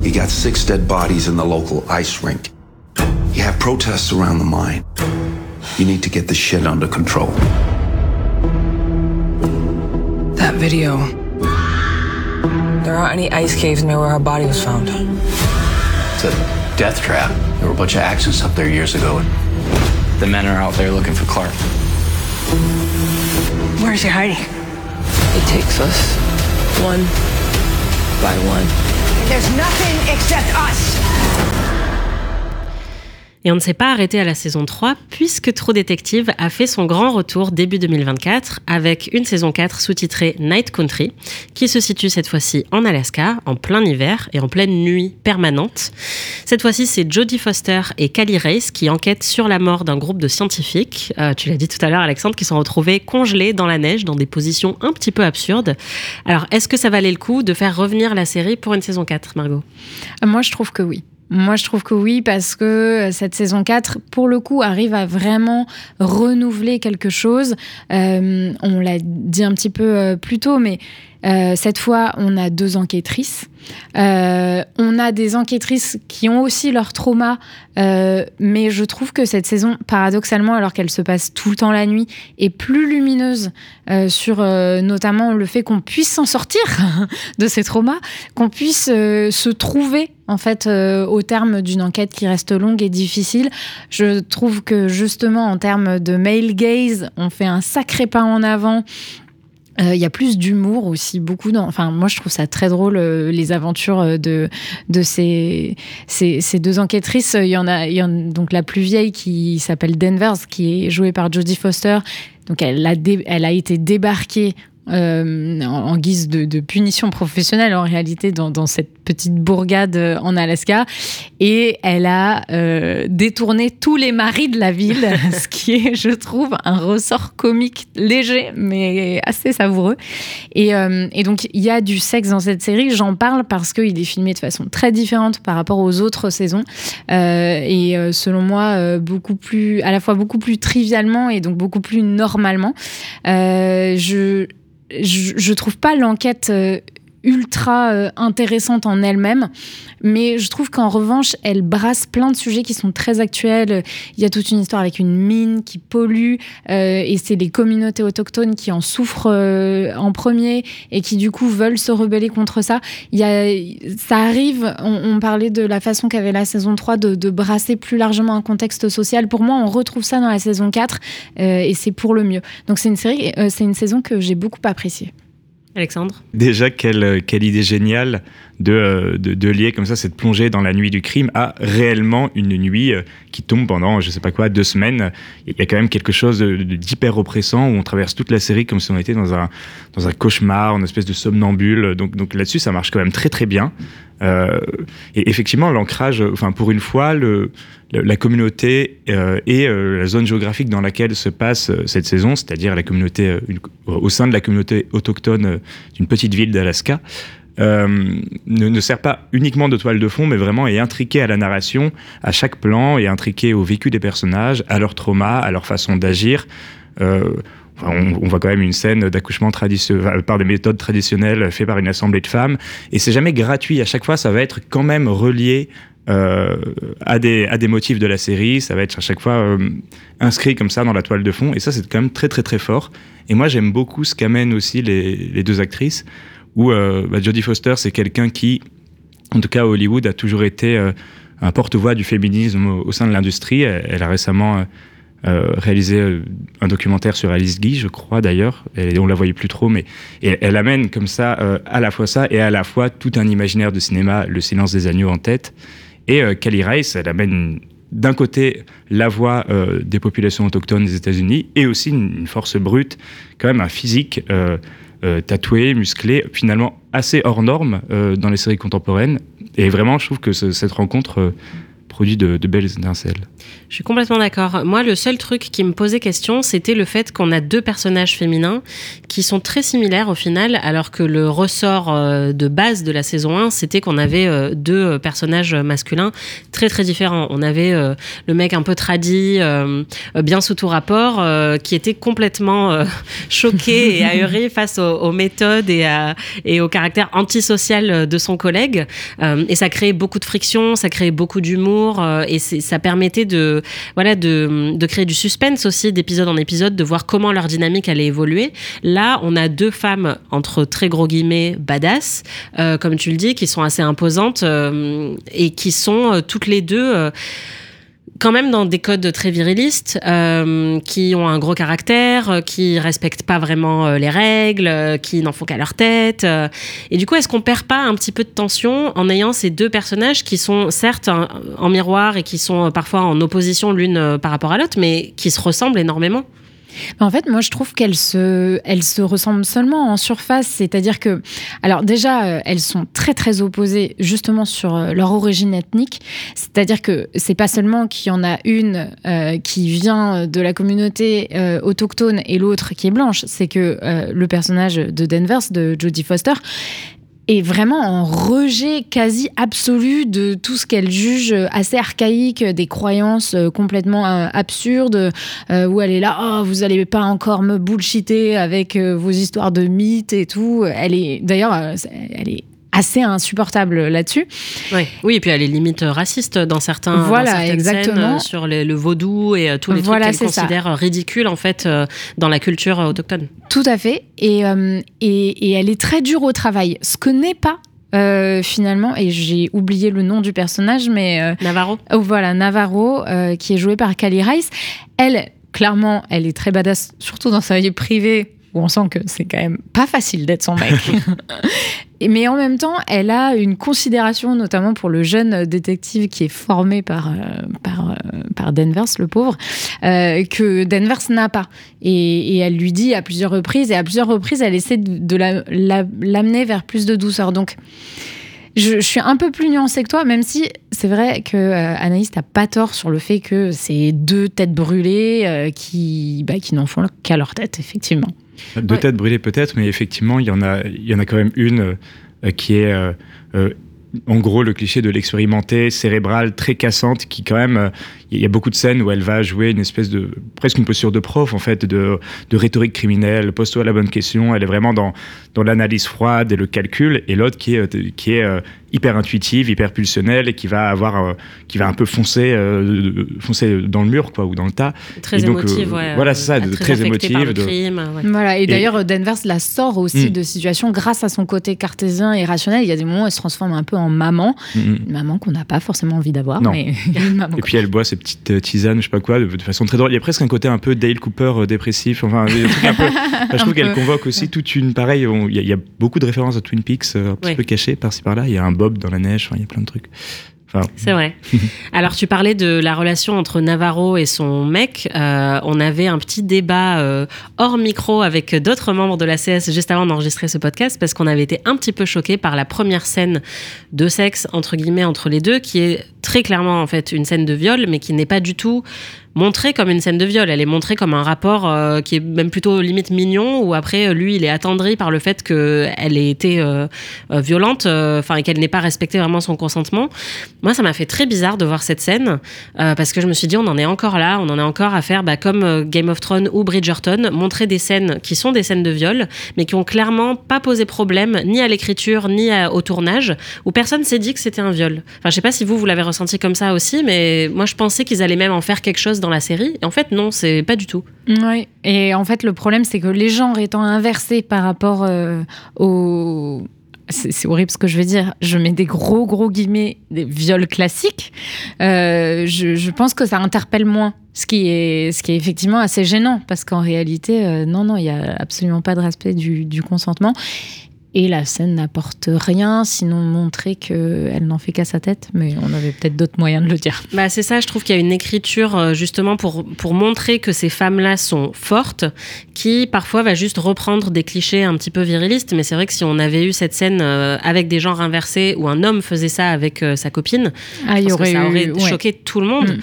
You got six dead bodies in the local ice rink. You have protests around the mine. You need to get the shit under control. That video. There aren't any ice caves near where her body was found. It's death trap. There were a bunch of accidents up there years ago. The men are out there looking for Clark. Where's he hiding? It takes us one by one. There's nothing except us. Et on ne s'est pas arrêté à la saison 3 puisque True Detective a fait son grand retour début 2024 avec une saison 4 sous-titrée Night Country qui se situe cette fois-ci en Alaska en plein hiver et en pleine nuit permanente. Cette fois-ci, c'est Jodie Foster et Callie Race qui enquêtent sur la mort d'un groupe de scientifiques, euh, tu l'as dit tout à l'heure Alexandre, qui sont retrouvés congelés dans la neige dans des positions un petit peu absurdes. Alors, est-ce que ça valait le coup de faire revenir la série pour une saison 4, Margot? Ah, Moi, je trouve que oui. Moi, je trouve que oui, parce que euh, cette saison 4, pour le coup, arrive à vraiment renouveler quelque chose. Euh, on l'a dit un petit peu euh, plus tôt, mais euh, cette fois, on a deux enquêtrices. Euh, on a des enquêtrices qui ont aussi leur trauma, euh, mais je trouve que cette saison, paradoxalement, alors qu'elle se passe tout le temps la nuit, est plus lumineuse sur notamment le fait qu'on puisse s'en sortir de ces traumas, qu'on puisse se trouver en fait au terme d'une enquête qui reste longue et difficile. Je trouve que justement en termes de male gaze, on fait un sacré pas en avant. Euh, Il y a plus d'humour aussi, beaucoup. Dans... Enfin, moi, je trouve ça très drôle euh, les aventures euh, de de ces ces, ces deux enquêtrices. Il y en a, il y en donc la plus vieille qui s'appelle Denvers, qui est jouée par Jodie Foster. Donc, elle a elle a été débarquée. Euh, en, guise de, punition professionnelle en réalité dans, cette petite bourgade euh, en Alaska. Et elle a euh, détourné tous les maris de la ville ce qui est je trouve un ressort comique léger mais assez savoureux. Et, et donc il y a du sexe dans cette série. J'en parle parce qu'il est filmé de façon très différente par rapport aux autres saisons. Et selon moi beaucoup plus à la fois beaucoup plus trivialement et donc beaucoup plus normalement. Je je, je trouve pas l'enquête euh, ultra euh, intéressante en elle-même, mais je trouve qu'en revanche, elle brasse plein de sujets qui sont très actuels. Il y a toute une histoire avec une mine qui pollue, euh, et c'est les communautés autochtones qui en souffrent euh, en premier et qui du coup veulent se rebeller contre ça. Il y a, ça arrive, on, parlait de la façon qu'avait la saison 3 de, de brasser plus largement un contexte social. Pour moi, on retrouve ça dans la saison 4, euh, et c'est pour le mieux. Donc c'est une série, c'est une saison que j'ai beaucoup appréciée. Alexandre? Déjà, quelle, idée géniale de, euh, de, de lier comme ça cette plongée dans la nuit du crime à réellement une nuit euh, qui tombe pendant, je sais pas quoi, deux semaines. Il y a quand même quelque chose d'hyper oppressant où on traverse toute la série comme si on était dans un, dans un cauchemar, une espèce de somnambule. Donc, donc là-dessus, ça marche quand même très très bien. Euh, et effectivement, l'ancrage, enfin pour une fois, le, la communauté euh, et euh, la zone géographique dans laquelle se passe cette saison, c'est-à-dire la communauté au sein de la communauté autochtone d'une petite ville d'Alaska, euh, ne, ne sert pas uniquement de toile de fond, mais vraiment est intriqué à la narration, à chaque plan, et intriqué au vécu des personnages, à leur trauma, à leur façon d'agir. Euh, on, voit quand même une scène d'accouchement par des méthodes traditionnelles fait par une assemblée de femmes, et c'est jamais gratuit. À chaque fois, ça va être quand même relié euh, à, des, motifs de la série. Ça va être à chaque fois inscrit comme ça dans la toile de fond. Et ça, c'est quand même très, très, très fort. Et moi, j'aime beaucoup ce qu'amènent aussi les deux actrices, où euh, bah, Jodie Foster, c'est quelqu'un qui, en tout cas à Hollywood, a toujours été euh, un porte-voix du féminisme au, sein de l'industrie. Elle, a récemment euh, réalisé un documentaire sur Alice Guy, je crois d'ailleurs, et on la voyait plus trop, mais elle amène comme ça à la fois ça et à la fois tout un imaginaire de cinéma, Le Silence des agneaux en tête. Et euh, Kelly Rice, elle amène d'un côté la voix des populations autochtones des États-Unis et aussi une force brute, quand même un physique euh, tatoué, musclé, finalement assez hors norme euh, dans les séries contemporaines. Et vraiment, je trouve que ce- cette rencontre euh, produit de, de belles étincelles. Je suis complètement d'accord. Moi, le seul truc qui me posait question, c'était le fait qu'on a deux personnages féminins qui sont très similaires au final, alors que le ressort euh, de base de la saison 1, c'était qu'on avait euh, deux euh, personnages masculins très très différents. On avait le mec un peu tradit, bien sous tout rapport, qui était complètement choqué et ahuri face aux, aux méthodes et, à- et au caractère antisocial de son collègue. Et ça créait beaucoup de friction, ça créait beaucoup d'humour euh, et ça permettait de, voilà, de, de créer du suspense aussi d'épisode en épisode, de voir comment leur dynamique allait évoluer. Là, on a deux femmes, entre très gros guillemets, badass, euh, comme tu le dis, qui sont assez imposantes euh, et qui sont toutes les deux. Quand même dans des codes très virilistes, euh, qui ont un gros caractère, euh, qui respectent pas vraiment euh, les règles, euh, qui n'en font qu'à leur tête. et du coup, est-ce qu'on perd pas un petit peu de tension en ayant ces deux personnages qui sont certes en, miroir et qui sont parfois en opposition l'une par rapport à l'autre, mais qui se ressemblent énormément? En fait, moi, je trouve qu'elles se, ressemblent seulement en surface. C'est-à-dire que, alors déjà, euh, elles sont très très opposées justement sur euh, leur origine ethnique. C'est-à-dire que c'est pas seulement qu'il y en a une euh, qui vient de la communauté autochtone et l'autre qui est blanche. C'est que le personnage de Denvers, de Jodie Foster, est vraiment en rejet quasi absolu de tout ce qu'elle juge assez archaïque, des croyances euh, complètement euh, absurdes, euh, où elle est là, oh, vous allez pas encore me bullshiter avec vos histoires de mythes et tout. Elle est, d'ailleurs, elle est assez insupportable là-dessus. Ouais. Oui, et puis elle est limite raciste dans certains Voilà, dans certaines exactement. scènes, euh, sur le, le vaudou et euh, tous les Voilà, trucs qu'elle c'est ça. considère ridicules en fait euh, dans la culture autochtone. Tout à fait. Et, euh, et, et elle est très dure au travail, ce que n'est pas. euh, finalement, et j'ai oublié le nom du personnage, mais euh, Navarro. oh, voilà Navarro, euh, qui est joué par Cali Rice. Elle, clairement, elle est très badass, surtout dans sa vie privée, où on sent que c'est quand même pas facile d'être son mec. Mais en même temps, elle a une considération, notamment pour le jeune détective qui est formé par, euh, euh, par Danvers, le pauvre, euh, que Danvers n'a pas. Et, elle lui dit à plusieurs reprises, et à plusieurs reprises, elle essaie de, de la- la- l'amener vers plus de douceur. Donc, je, je suis un peu plus nuancée que toi, même si c'est vrai que euh, Anaïs t'as pas tort sur le fait que c'est deux têtes brûlées euh, qui, bah, qui n'en font qu'à leur tête, effectivement. Deux Ouais. têtes brûlées peut-être, mais effectivement, il y en a, il y en a quand même une euh, qui est, euh, euh, en gros, le cliché de l'expérimenté cérébrale très cassante, qui quand même, euh, il y a beaucoup de scènes où elle va jouer une espèce de, presque une posture de prof, en fait, de, de rhétorique criminelle, pose-toi la bonne question, elle est vraiment dans, dans l'analyse froide et le calcul, et l'autre qui est, euh, qui est euh, hyper intuitive, hyper pulsionnelle, et qui va avoir, euh, qui va un peu foncer, euh, foncer dans le mur, quoi, ou dans le tas. Très Et donc, émotive, euh, ouais. Voilà, c'est ça, de- très, très affectée par émotive. le de- crime, ouais. Voilà, et, Et- d'ailleurs, Danvers la sort aussi Mm. de situations grâce à son côté cartésien et rationnel. Il y a des moments où elle se transforme un peu en maman, Mhm. une maman qu'on n'a pas forcément envie d'avoir, mais une maman. Et puis elle boit ses petites euh, tisanes, je sais pas quoi, de, de façon très drôle. Il y a presque un côté un peu Dale Cooper euh, dépressif. Enfin, des trucs un peu. Enfin, je trouve qu'elle convoque aussi toute une. Pareil, il y, a- il y a beaucoup de références à Twin Peaks, euh, un petit Ouais. peu cachées par-ci par-là. Il y a un Bob dans la neige, enfin, il y a plein de trucs. Enfin, C'est vrai. Alors, tu parlais de la relation entre Navarro et son mec. Euh, on avait un petit débat euh, hors micro avec d'autres membres de la CS juste avant d'enregistrer ce podcast parce qu'on avait été un petit peu choqués par la première scène de sexe, entre guillemets, entre les deux, qui est très clairement en fait une scène de viol, mais qui n'est pas du tout montrée comme une scène de viol. Elle est montrée comme un rapport euh, qui est même plutôt limite mignon, où après, lui, il est attendri par le fait qu'elle ait été euh, euh, violente, euh, enfin, et qu'elle n'ait pas respecté vraiment son consentement. Moi, ça m'a fait très bizarre de voir cette scène euh, parce que je me suis dit, on en est encore là, on en est encore à faire bah, comme euh, Game of Thrones ou Bridgerton, montrer des scènes qui sont des scènes de viol, mais qui ont clairement pas posé problème ni à l'écriture ni au tournage, où personne s'est dit que c'était un viol. Enfin, je sais pas si vous, vous l'avez ressenti comme ça aussi, mais moi, je pensais qu'ils allaient même en faire quelque chose dans la série. Et en fait, non, c'est pas du tout. Oui, et en fait, le problème, c'est que les genres étant inversés par rapport euh, au. C'est horrible ce que je vais dire. Je mets des gros, gros guillemets, des viols classiques. Euh, je, pense que ça interpelle moins. Ce qui est, ce qui est effectivement assez gênant. Parce qu'en réalité, euh, non, non, il n'y a absolument pas de respect du consentement. Et la scène n'apporte rien, sinon montrer qu'elle n'en fait qu'à sa tête. Mais on avait peut-être d'autres moyens de le dire. Bah, c'est ça, je trouve qu'il y a une écriture euh, justement pour, pour montrer que ces femmes-là sont fortes, qui parfois va juste reprendre des clichés un petit peu virilistes. Mais c'est vrai que si on avait eu cette scène euh, avec des genres inversés où un homme faisait ça avec euh, sa copine, Ah, je aurait ça eu- aurait ouais. choqué tout le monde. Mm.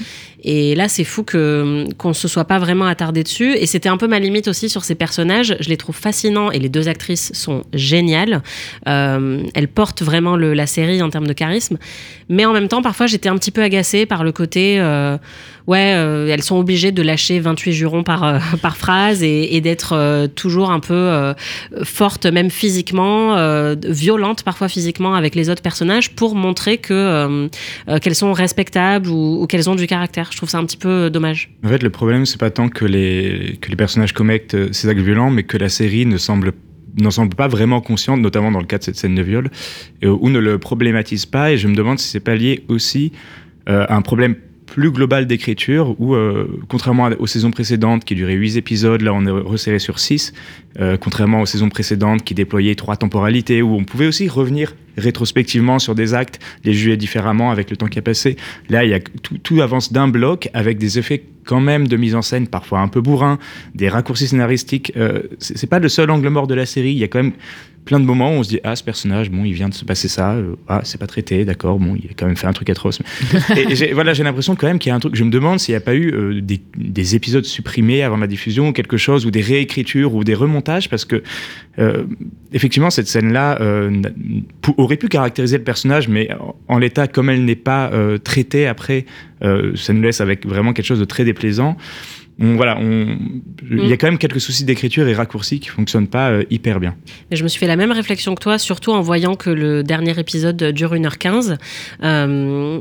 Et là, c'est fou que qu'on se soit pas vraiment attardé dessus. Et c'était un peu ma limite aussi sur ces personnages. Je les trouve fascinants et les deux actrices sont géniales. Euh, elles portent vraiment la série en termes de charisme. Mais en même temps, parfois, j'étais un petit peu agacée par le côté, euh, ouais, euh, elles sont obligées de lâcher 28 jurons par, euh, par phrase et, d'être euh, toujours un peu fortes, même physiquement, violentes parfois physiquement avec les autres personnages pour montrer que qu'elles sont respectables ou, qu'elles ont du caractère. Je trouve ça un petit peu dommage. En fait, le problème, c'est pas tant que les, que les personnages commettent ces actes violents, mais que la série ne semble n'en semble pas vraiment consciente, notamment dans le cas de cette scène de viol, ou ne le problématise pas. Et je me demande si c'est pas lié aussi à un problème plus global d'écriture, où, euh, contrairement aux saisons précédentes qui duraient 8 épisodes, là on est resserré sur 6, contrairement aux saisons précédentes qui déployaient trois temporalités, où on pouvait aussi revenir rétrospectivement sur des actes, les juger différemment avec le temps qui a passé. Là, il y a tout, tout avance d'un bloc avec des effets quand même de mise en scène parfois un peu bourrin, des raccourcis scénaristiques. Euh, c'est pas le seul angle mort de la série. Il y a quand même plein de moments où on se dit ah ce personnage bon il vient de se passer ça euh, ah c'est pas traité d'accord bon il a quand même fait un truc atroce. Et, voilà j'ai l'impression quand même qu'il y a un truc je me demande s'il n'y a pas eu euh, des, des épisodes supprimés avant la diffusion ou quelque chose ou des réécritures ou des remontages parce que euh, effectivement cette scène là aurait pu caractériser le personnage mais en, en l'état comme elle n'est pas euh, traitée après euh, ça nous laisse avec vraiment quelque chose de très déplaisant on, voilà, on, il y a quand même quelques soucis d'écriture et raccourcis qui fonctionnent pas euh, hyper bien. Mais je me suis fait la même réflexion que toi, surtout en voyant que le dernier épisode dure 1h15. Euh,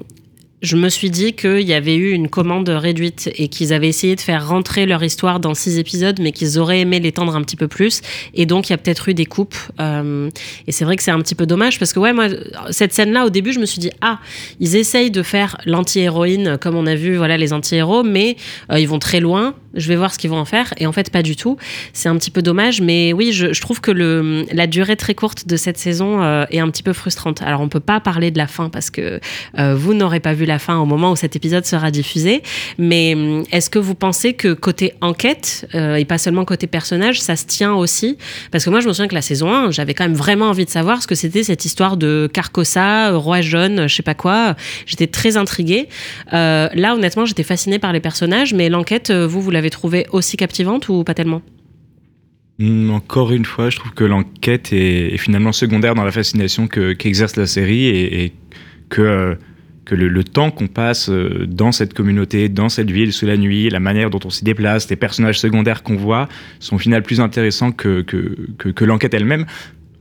je me suis dit qu'il y avait eu une commande réduite et qu'ils avaient essayé de faire rentrer leur histoire dans six épisodes, mais qu'ils auraient aimé l'étendre un petit peu plus. Et donc, il y a peut-être eu des coupes. Euh, et c'est vrai que c'est un petit peu dommage parce que, ouais, moi, cette scène-là, au début, je me suis dit, ah, ils essayent de faire l'anti-héroïne comme on a vu, voilà, les anti-héros, mais euh, ils vont très loin. Je vais voir ce qu'ils vont en faire. Et en fait, pas du tout. C'est un petit peu dommage. Mais oui, je, trouve que la durée très courte de cette saison euh, est un petit peu frustrante. Alors, on peut pas parler de la fin parce que vous n'aurez pas vu la fin au moment où cet épisode sera diffusé. Mais hum, est-ce que vous pensez que côté enquête, euh, et pas seulement côté personnage, ça se tient aussi? Parce que moi, je me souviens que la saison 1, j'avais quand même vraiment envie de savoir ce que c'était cette histoire de Carcossa, euh, roi jaune, je sais pas quoi. J'étais très intriguée. Euh, là, honnêtement, j'étais fascinée par les personnages, mais l'enquête, euh, vous, vous l'avez trouvée aussi captivante ou pas tellement? Mm, Encore une fois, je trouve que l'enquête est, finalement secondaire dans la fascination que- qu'exerce la série et, que, euh, que le, temps qu'on passe euh, dans cette communauté, dans cette ville, sous la nuit, la manière dont on s'y déplace, les personnages secondaires qu'on voit sont au final plus intéressants que, que, l'enquête elle-même.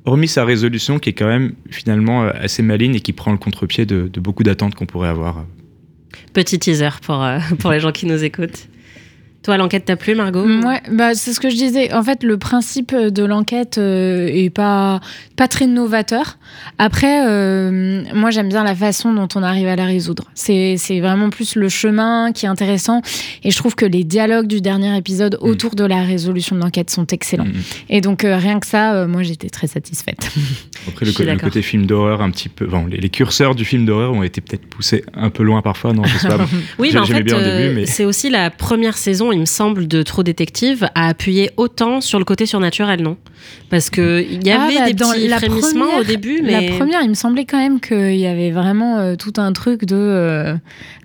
Hormis sa résolution qui est quand même finalement euh, assez maligne et qui prend le contre-pied de, de beaucoup d'attentes qu'on pourrait avoir. Petit teaser pour, euh, pour les gens qui nous écoutent. Toi, l'enquête t'a plu, Margot Ouais, bah, c'est ce que je disais. En fait, le principe de l'enquête euh, est pas, pas très novateur. Après, euh, moi, j'aime bien la façon dont on arrive à la résoudre. C'est c'est vraiment plus le chemin qui est intéressant. Et je trouve que les dialogues du dernier épisode autour de la résolution de l'enquête sont excellents. Et donc, euh, rien que ça, euh, moi, j'étais très satisfaite. Après, le, côté film d'horreur, un petit peu. Bon, les, les curseurs du film d'horreur ont été peut-être poussés un peu loin parfois, non Je sais pas. Oui, mais en fait, euh, c'est aussi la première saison, il me semble, de Trop Détective à appuyer autant sur le côté surnaturel, non? Parce que il y Ah, avait bah, des dans petits la frémissements première- au début, mais La première, il me semblait quand même qu'il y avait vraiment euh, tout un truc de. euh,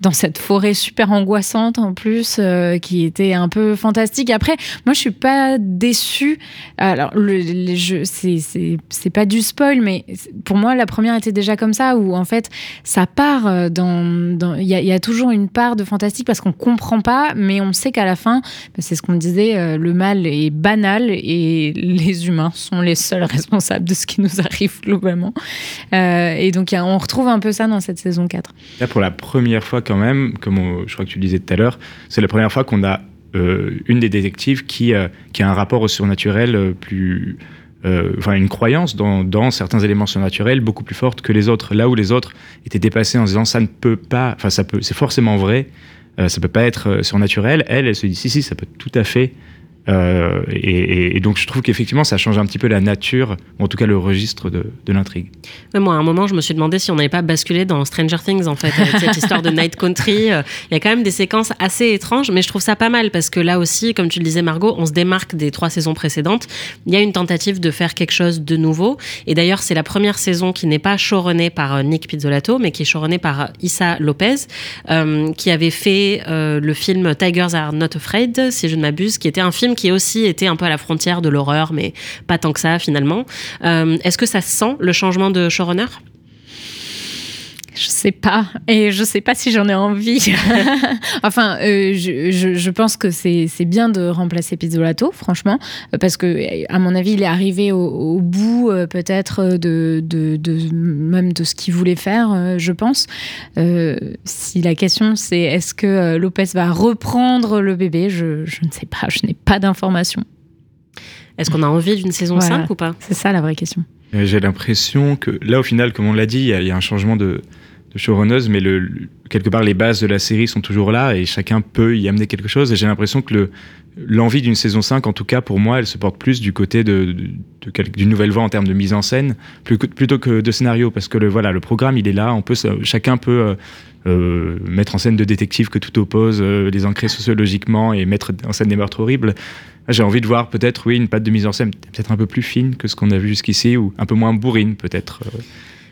dans cette forêt super angoissante en plus, euh, qui était un peu fantastique. Après, moi, je suis pas déçue. Alors, le, les jeux, c'est- pas du spoil, mais pour moi, la première était déjà comme ça, où en fait, ça part dans. dans- Il y, a- il y a toujours une part de fantastique parce qu'on comprend pas, mais on sait qu'à la fin, bah, c'est ce qu'on disait, euh, le mal est banal et les humains sont les seuls responsables de ce qui nous arrive globalement. Euh, et donc, on retrouve un peu ça dans cette saison 4. Là, pour la première fois, quand même, comme je crois que tu le disais tout à l'heure, c'est la première fois qu'on a euh, une des détectives qui, a un rapport au surnaturel plus. Enfin, une croyance dans, dans certains éléments surnaturels beaucoup plus forte que les autres. Là où les autres étaient dépassés en se disant ça ne peut pas. Enfin, ça peut. C'est forcément vrai. Euh, ça peut pas être euh, surnaturel. Elle, elle se dit si, si, ça peut tout à fait. Euh, et, donc, je trouve qu'effectivement, ça change un petit peu la nature, ou en tout cas le registre de, l'intrigue. Ouais, moi, à un moment, je me suis demandé si on n'avait pas basculé dans Stranger Things, en fait, avec cette histoire de Night Country. Il y a quand même des séquences assez étranges, mais je trouve ça pas mal parce que là aussi, comme tu le disais, Margot, on se démarque des trois saisons précédentes. Il y a une tentative de faire quelque chose de nouveau. Et d'ailleurs, c'est la première saison qui n'est pas showrunnée par euh, Nick Pizzolatto, mais qui est showrunnée par euh, Issa Lopez, qui avait fait le film Tigers Are Not Afraid, si je ne m'abuse, qui était un film qui aussi était un peu à la frontière de l'horreur, mais pas tant que ça finalement. Euh, Est-ce que ça se sent le changement de showrunner? Je sais pas. Et je sais pas si j'en ai envie. enfin, euh, je, je- je pense que c'est c'est bien de remplacer Pizzolato, franchement. Parce que, à mon avis, il est arrivé au, au bout, euh, peut-être, de, de, de- même de ce qu'il voulait faire, euh, je pense. Euh, si la question, c'est est-ce que Lopez va reprendre le bébé, je, je ne sais pas. Je n'ai pas d'informations. Est-ce qu'on a envie d'une saison Voilà. 5 ou pas? C'est ça la vraie question. J'ai l'impression que là, au final, comme on l'a dit, il y, a- il y a un changement de, de showrunners, mais quelque part les bases de la série sont toujours là et chacun peut y amener quelque chose. Et j'ai l'impression que le, l'envie d'une saison 5, en tout cas pour moi, elle se porte plus du côté de, d'une nouvelle voie en termes de mise en scène, plutôt que de scénario, parce que le, voilà, le programme il est là, on peut, chacun peut euh, euh, mettre en scène de détectives que tout oppose, euh, les ancrer sociologiquement et mettre en scène des meurtres horribles. J'ai envie de voir peut-être, oui, une patte de mise en scène peut-être un peu plus fine que ce qu'on a vu jusqu'ici, ou un peu moins bourrine peut-être.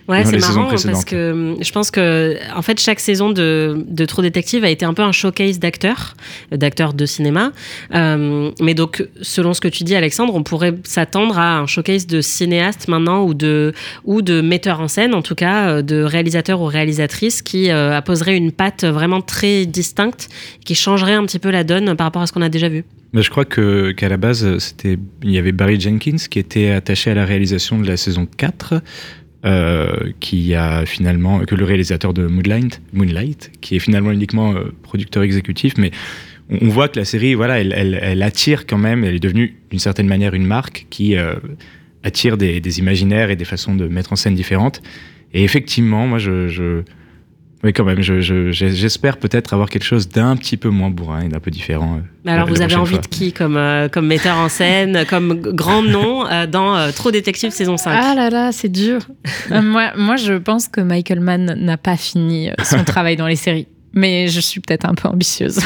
Ouais, dans c'est saisons marrant parce précédentes. que hum, je pense que en fait chaque saison de, de True Detective a été un peu un showcase d'acteurs, euh, d'acteurs de cinéma. Euh, mais donc selon ce que tu dis Alexandre, on pourrait s'attendre à un showcase de cinéastes maintenant ou de ou de metteurs en scène en tout cas euh, de réalisateurs ou réalisatrices qui euh, apposeraient une patte vraiment très distincte, qui changerait un petit peu la donne par rapport à ce qu'on a déjà vu. Mais je crois que qu'à la base, c'était il y avait Barry Jenkins qui était attaché à la réalisation de la saison 4 euh, qui a finalement que le réalisateur de Moonlight, Moonlight qui est finalement uniquement euh, producteur exécutif mais on, voit que la série voilà, elle attire quand même, elle est devenue d'une certaine manière une marque qui euh, attire des, des imaginaires et des façons de mettre en scène différentes. Et effectivement, moi je, je oui, quand même, je- je- j'espère peut-être avoir quelque chose d'un petit peu moins bourrin et d'un peu différent. euh, Mais alors la vous avez envie fois. de qui comme euh, comme metteur en scène, comme grand nom euh, dans euh, True Detective saison 5 Ah là là, c'est dur. Euh, moi, moi, je pense que Michael Mann n'a pas fini son travail dans les séries. Mais je suis peut-être un peu ambitieuse.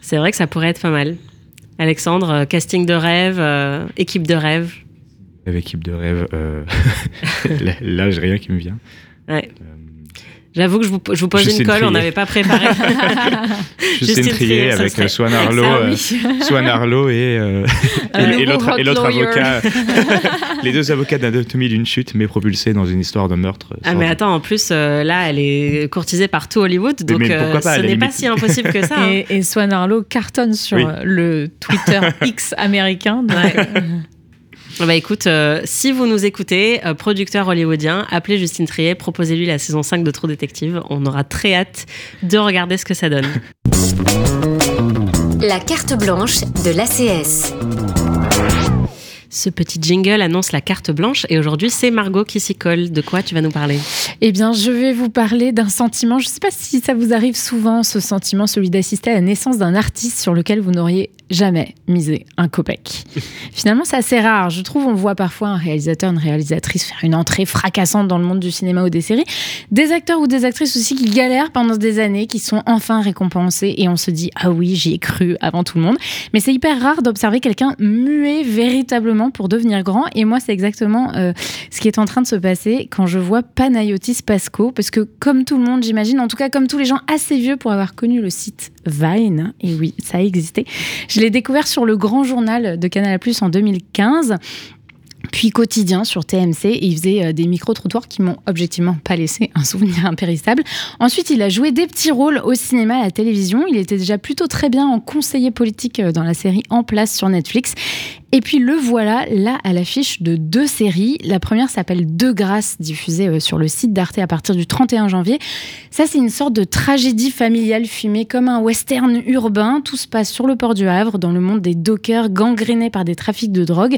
C'est vrai que ça pourrait être pas mal. Alexandre, casting de rêve, euh, équipe de rêve. Équipe de rêve, euh, là, là, j'ai rien qui me vient. Ouais. J'avoue que je vous, je vous pose Justine une colle, on Trier. n'avait pas préparé. Justine Trier ça avec serait- euh, Swan Arlo, euh. Swan Arlo et, euh, et, et l'autre avocat. les deux avocats d'anatomie d'une chute, mais propulsés dans une histoire de meurtre. Ah mais attends, en plus euh, là, elle est courtisée par tout Hollywood, donc pas, ce n'est pas si impossible que ça. hein. Et, et Swan Arlo cartonne sur Oui. le Twitter X américain. donc, Ouais. Bah écoute, euh, si vous nous écoutez, euh, producteur hollywoodien, appelez Justine Trier, proposez-lui la saison 5 de True Detective. On aura très hâte de regarder ce que ça donne. La carte blanche de l'ACS. Ce petit jingle annonce la carte blanche et aujourd'hui c'est Margot qui s'y colle. De quoi tu vas nous parler? Eh bien, je vais vous parler d'un sentiment. Je ne sais pas si ça vous arrive souvent, ce sentiment, celui d'assister à la naissance d'un artiste sur lequel vous n'auriez jamais misé un copec. Finalement, c'est assez rare. Je trouve, on voit parfois un réalisateur, une réalisatrice faire une entrée fracassante dans le monde du cinéma ou des séries. Des acteurs ou des actrices aussi qui galèrent pendant des années, qui sont enfin récompensés et on se dit, ah oui, j'y ai cru avant tout le monde. Mais c'est hyper rare d'observer quelqu'un muet véritablement pour devenir grand. Et moi, c'est exactement euh, ce qui est en train de se passer quand je vois Panayotis Pasco. Parce que, comme tout le monde, j'imagine, en tout cas, comme tous les gens assez vieux pour avoir connu le site Vine, et oui, ça a existé, je l'ai découvert sur le grand journal de Canal Plus en 2015 puis quotidien sur TMC et il faisait euh, des micro-trottoirs qui m'ont objectivement pas laissé un souvenir impérissable. Ensuite, il a joué des petits rôles au cinéma à la télévision. Il était déjà plutôt très bien en conseiller politique euh, dans la série En place sur Netflix. Et puis le voilà là à l'affiche de deux séries. La première s'appelle De grâce, diffusée euh, sur le site d'Arte à partir du 31 janvier. Ça, c'est une sorte de tragédie familiale filmée comme un western urbain. Tout se passe sur le port du Havre, dans le monde des dockers gangrénés par des trafics de drogue.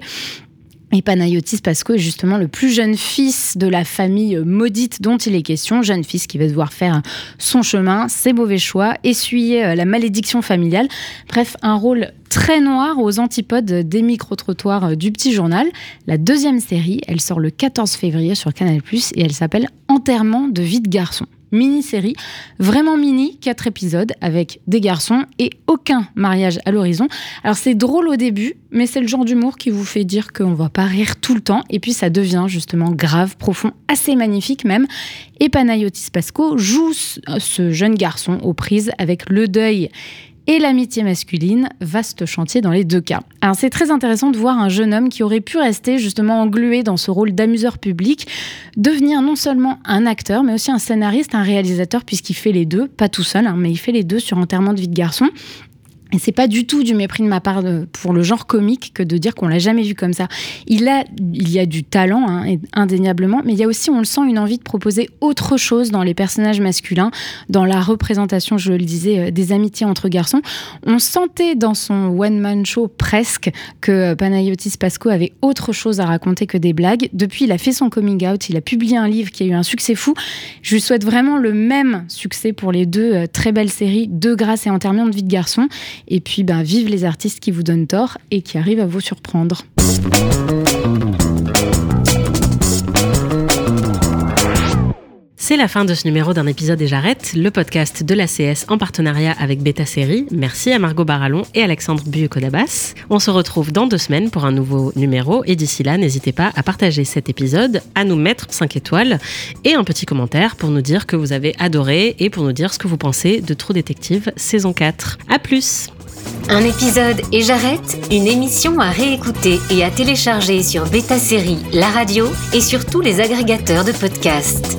Et Panayotis Pasco est justement le plus jeune fils de la famille maudite dont il est question, jeune fils qui va devoir faire son chemin, ses mauvais choix, essuyer euh, la malédiction familiale. Bref, un rôle très noir aux antipodes des micro-trottoirs euh, du petit journal. La deuxième série, elle sort le 14 février sur Canal+, et elle s'appelle Enterrement de vie de garçon. Mini-série, vraiment mini, quatre épisodes avec des garçons et aucun mariage à l'horizon. Alors c'est drôle au début, mais c'est le genre d'humour qui vous fait dire qu'on va pas rire tout le temps, et puis ça devient justement grave, profond, assez magnifique même. Et Panayotis Pasco joue ce- ce jeune garçon aux prises avec le deuil et l'amitié masculine, vaste chantier dans les deux cas. Alors c'est très intéressant de voir un jeune homme qui aurait pu rester justement englué dans ce rôle d'amuseur public, devenir non seulement un acteur, mais aussi un scénariste, un réalisateur, puisqu'il fait les deux, pas tout seul, hein, mais il fait les deux sur Enterrement de vie de garçon. Et c'est pas du tout du mépris de ma part de- pour le genre comique que de dire qu'on l'a jamais vu comme ça. Il, a, il y a du talent, hein, indéniablement, mais il y a aussi, on le sent, une envie de proposer autre chose dans les personnages masculins, dans la représentation, je le disais, euh, des amitiés entre garçons. On sentait dans son one-man show presque que euh, Panayotis Pasco avait autre chose à raconter que des blagues. Depuis, il a fait son coming out, il a publié un livre qui a eu un succès fou. Je lui souhaite vraiment le même succès pour les deux euh, très belles séries, De grâce et Enterrement de vie de garçon. Et puis, ben, vive les artistes qui vous donnent tort et qui arrivent à vous surprendre. C'est la fin de ce numéro d'un épisode et j'arrête, le podcast de l'ACS en partenariat avec Beta Série. Merci à Margot Barallon et Alexandre Buyekodabas. On se retrouve dans deux semaines pour un nouveau numéro et d'ici là, n'hésitez pas à partager cet épisode, à nous mettre 5 étoiles et un petit commentaire pour nous dire que vous avez adoré et pour nous dire ce que vous pensez de True Détective saison 4. À plus Un épisode et j'arrête, une émission à réécouter et à télécharger sur Beta Série, la radio et sur tous les agrégateurs de podcasts.